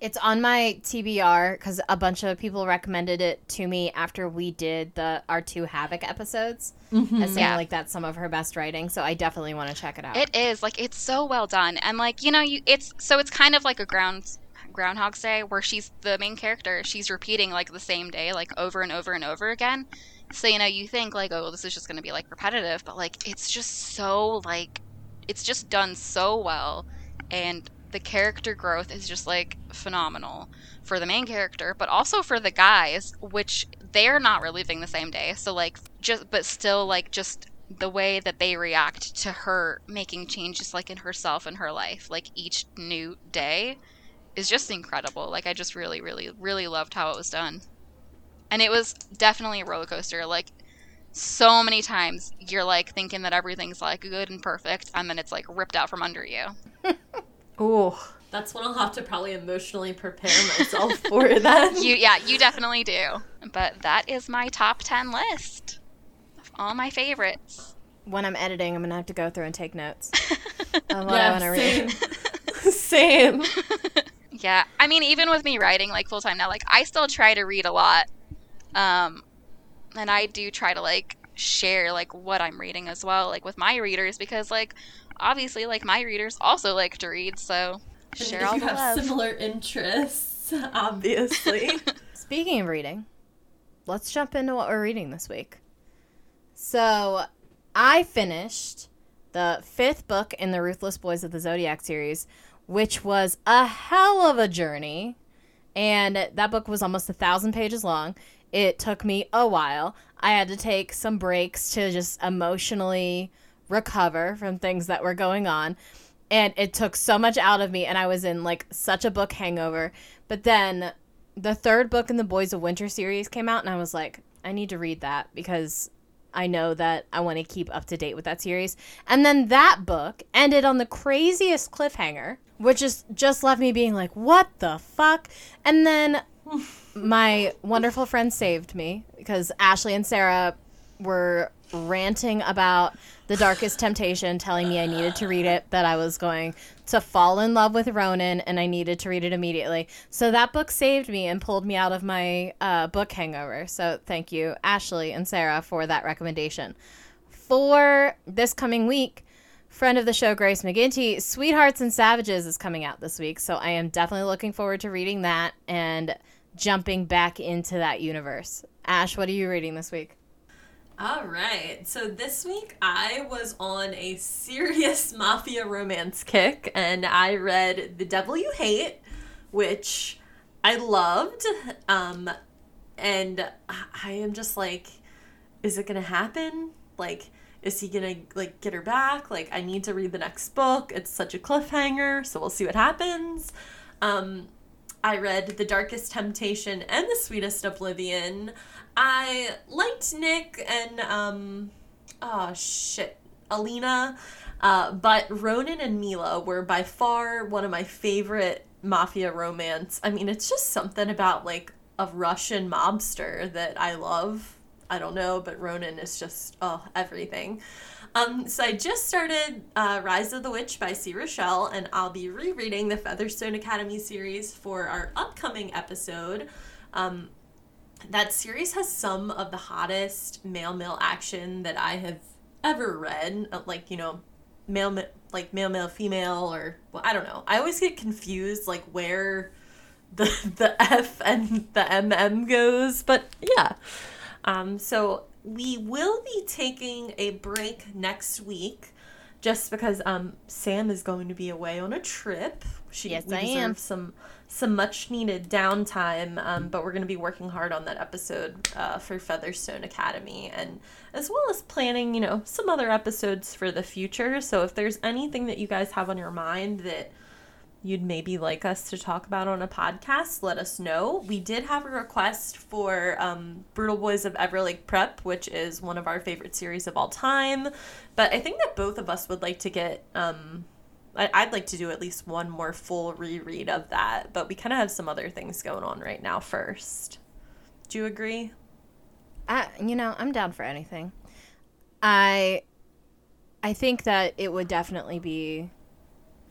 It's on my TBR because a bunch of people recommended it to me after we did the our two Havoc episodes, mm-hmm. as saying yeah. like that's some of her best writing. So I definitely want to check it out. It is like it's so well done, and like you know, you it's so it's kind of like a ground Groundhog's Day where she's the main character. She's repeating like the same day like over and over and over again. So you know, you think like, oh, this is just going to be like repetitive, but like it's just so like it's just done so well, and the character growth is just like phenomenal for the main character, but also for the guys, which they're not reliving the same day. So like just but still like just the way that they react to her making changes like in herself and her life, like each new day is just incredible. Like I just really, really, really loved how it was done. And it was definitely a roller coaster. Like so many times you're like thinking that everything's like good and perfect and then it's like ripped out from under you. *laughs* Oh, that's when I'll have to probably emotionally prepare myself for *laughs* that. You yeah, you definitely do. But that is my top 10 list of all my favorites. When I'm editing, I'm going to have to go through and take notes. *laughs* of what yeah, I want to read. *laughs* same. yeah, I mean even with me writing like full time now, like I still try to read a lot. Um and I do try to like share like what I'm reading as well like with my readers because like obviously, like my readers also like to read, so share all you the have love. similar interests, *laughs* obviously. *laughs* Speaking of reading, let's jump into what we're reading this week. So, I finished the fifth book in the Ruthless Boys of the Zodiac series, which was a hell of a journey. And that book was almost a thousand pages long. It took me a while. I had to take some breaks to just emotionally recover from things that were going on. And it took so much out of me, and I was in like such a book hangover. But then the third book in the Boys of Winter series came out, and I was like, I need to read that because I know that I want to keep up to date with that series. And then that book ended on the craziest cliffhanger, which is just left me being like, what the fuck? And then *laughs* my wonderful friend saved me because Ashley and Sarah were ranting about the Darkest Temptation, telling me I needed to read it, that I was going to fall in love with Ronan, and I needed to read it immediately. So that book saved me and pulled me out of my uh, book hangover. So thank you, Ashley and Sarah, for that recommendation. For this coming week, friend of the show, Grace McGinty, Sweethearts and Savages is coming out this week. So I am definitely looking forward to reading that and jumping back into that universe. Ash, what are you reading this week? All right. So this week I was on a serious *laughs* mafia romance kick and I read The Devil You Hate, which I loved. Um and I am just like is it going to happen? Like is he going to like get her back? Like I need to read the next book. It's such a cliffhanger, so we'll see what happens. Um I read The Darkest Temptation and The Sweetest Oblivion. I liked Nick and um oh shit. Alina. Uh, but Ronan and Mila were by far one of my favorite mafia romance. I mean, it's just something about like a Russian mobster that I love. I don't know, but Ronan is just oh everything. Um, so I just started uh, Rise of the Witch by C. Rochelle, and I'll be rereading the Featherstone Academy series for our upcoming episode. Um, that series has some of the hottest male male action that I have ever read. Uh, like you know, male like male male female or well, I don't know. I always get confused like where the *laughs* the F and the MM goes, but yeah. Um, so we will be taking a break next week just because um, Sam is going to be away on a trip. She, yes, I am. some some much needed downtime, um, but we're going to be working hard on that episode uh, for Featherstone Academy, and as well as planning, you know, some other episodes for the future. So if there's anything that you guys have on your mind that you'd maybe like us to talk about on a podcast, let us know. We did have a request for um, Brutal Boys of Everlake Prep, which is one of our favorite series of all time. But I think that both of us would like to get. Um, I'd like to do at least one more full reread of that, but we kind of have some other things going on right now first. Do you agree? I, you know, I'm down for anything. I I think that it would definitely be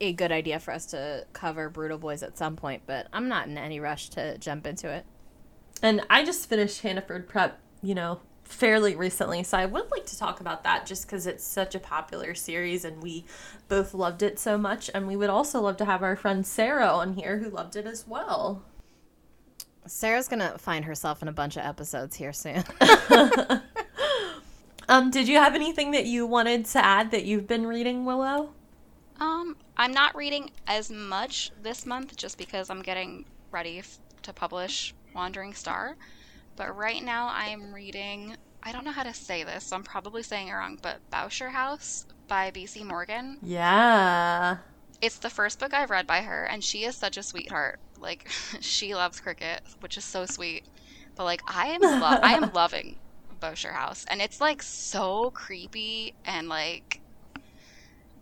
a good idea for us to cover Brutal Boys at some point, but I'm not in any rush to jump into it. And I just finished Hannaford Prep, you know, fairly recently, so I would like to talk about that just because it's such a popular series and we both loved it so much. And we would also love to have our friend Sarah on here who loved it as well. Sarah's gonna find herself in a bunch of episodes here soon. *laughs* *laughs* Um, did you have anything that you wanted to add that you've been reading, Willow? Um, I'm not reading as much this month just because I'm getting ready f- to publish Wandering Star. But right now I am reading, I don't know how to say this, so I'm probably saying it wrong, but Boucher House by B.C. Morgan. Yeah. It's the first book I've read by her, and she is such a sweetheart. Like, *laughs* she loves cricket, which is so sweet. But like, I am, lo- I am *laughs* loving Boucher House, and it's like so creepy and like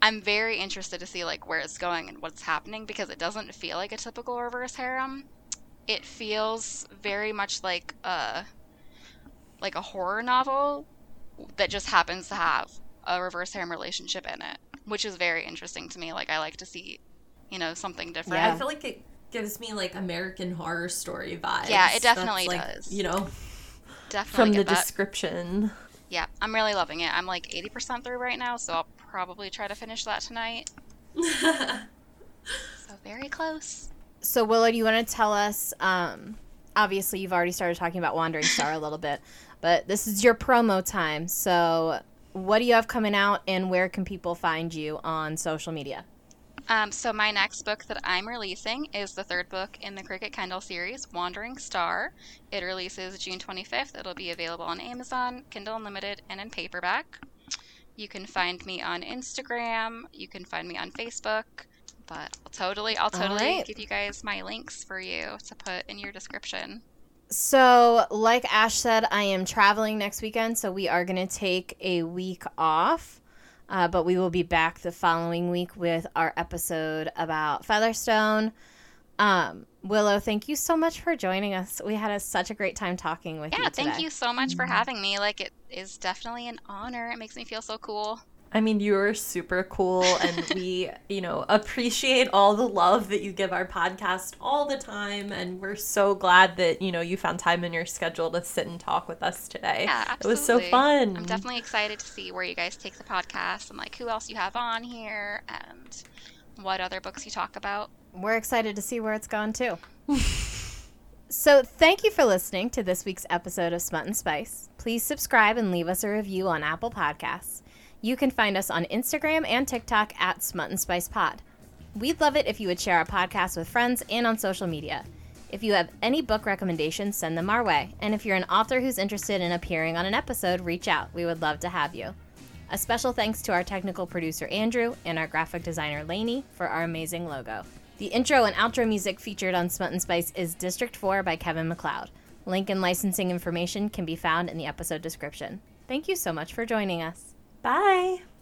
I'm very interested to see like where it's going and what's happening because it doesn't feel like a typical reverse harem. It feels very much like a like a horror novel that just happens to have a reverse harem relationship in it, which is very interesting to me. Like I like to see, you know, something different. Yeah, I feel like it gives me like American Horror Story vibes. Yeah, it definitely That's, like, does. You know, Definitely from the that. description. Yeah, I'm really loving it. I'm like 80% through right now, so I'll probably try to finish that tonight. *laughs* So very close. So Willow, do you want to tell us? Um, obviously, you've already started talking about Wandering Star a little bit, but this is your promo time. So, what do you have coming out, and where can people find you on social media? Um, so my next book that I'm releasing is the third book in the Cricket Kendall series, Wandering Star. It releases June 25th. It'll be available on Amazon, Kindle Unlimited, and in paperback. You can find me on Instagram. You can find me on Facebook. But I'll totally, I'll totally right. give you guys my links for you to put in your description. So, like Ash said, I am traveling next weekend, so we are going to take a week off. Uh, but we will be back the following week with our episode about Featherstone. Um, Willow, thank you so much for joining us. We had a, such a great time talking with you. Yeah, thank you so much for having me. Like, it is definitely an honor. It makes me feel so cool. I mean, you're super cool, and we, *laughs* you know, appreciate all the love that you give our podcast all the time. And we're so glad that, you know, you found time in your schedule to sit and talk with us today. Yeah, absolutely. It was so fun. I'm definitely excited to see where you guys take the podcast and like who else you have on here and what other books you talk about. We're excited to see where it's gone too. *laughs* so, thank you for listening to this week's episode of Smut and Spice. Please subscribe and leave us a review on Apple Podcasts. You can find us on Instagram and TikTok at Smut and Spice Pod. We'd love it if you would share our podcast with friends and on social media. If you have any book recommendations, send them our way. And if you're an author who's interested in appearing on an episode, reach out. We would love to have you. A special thanks to our technical producer Andrew and our graphic designer Lainey for our amazing logo. The intro and outro music featured on Smut and Spice is District 4 by Kevin MacLeod. Link and licensing information can be found in the episode description. Thank you so much for joining us. Bye.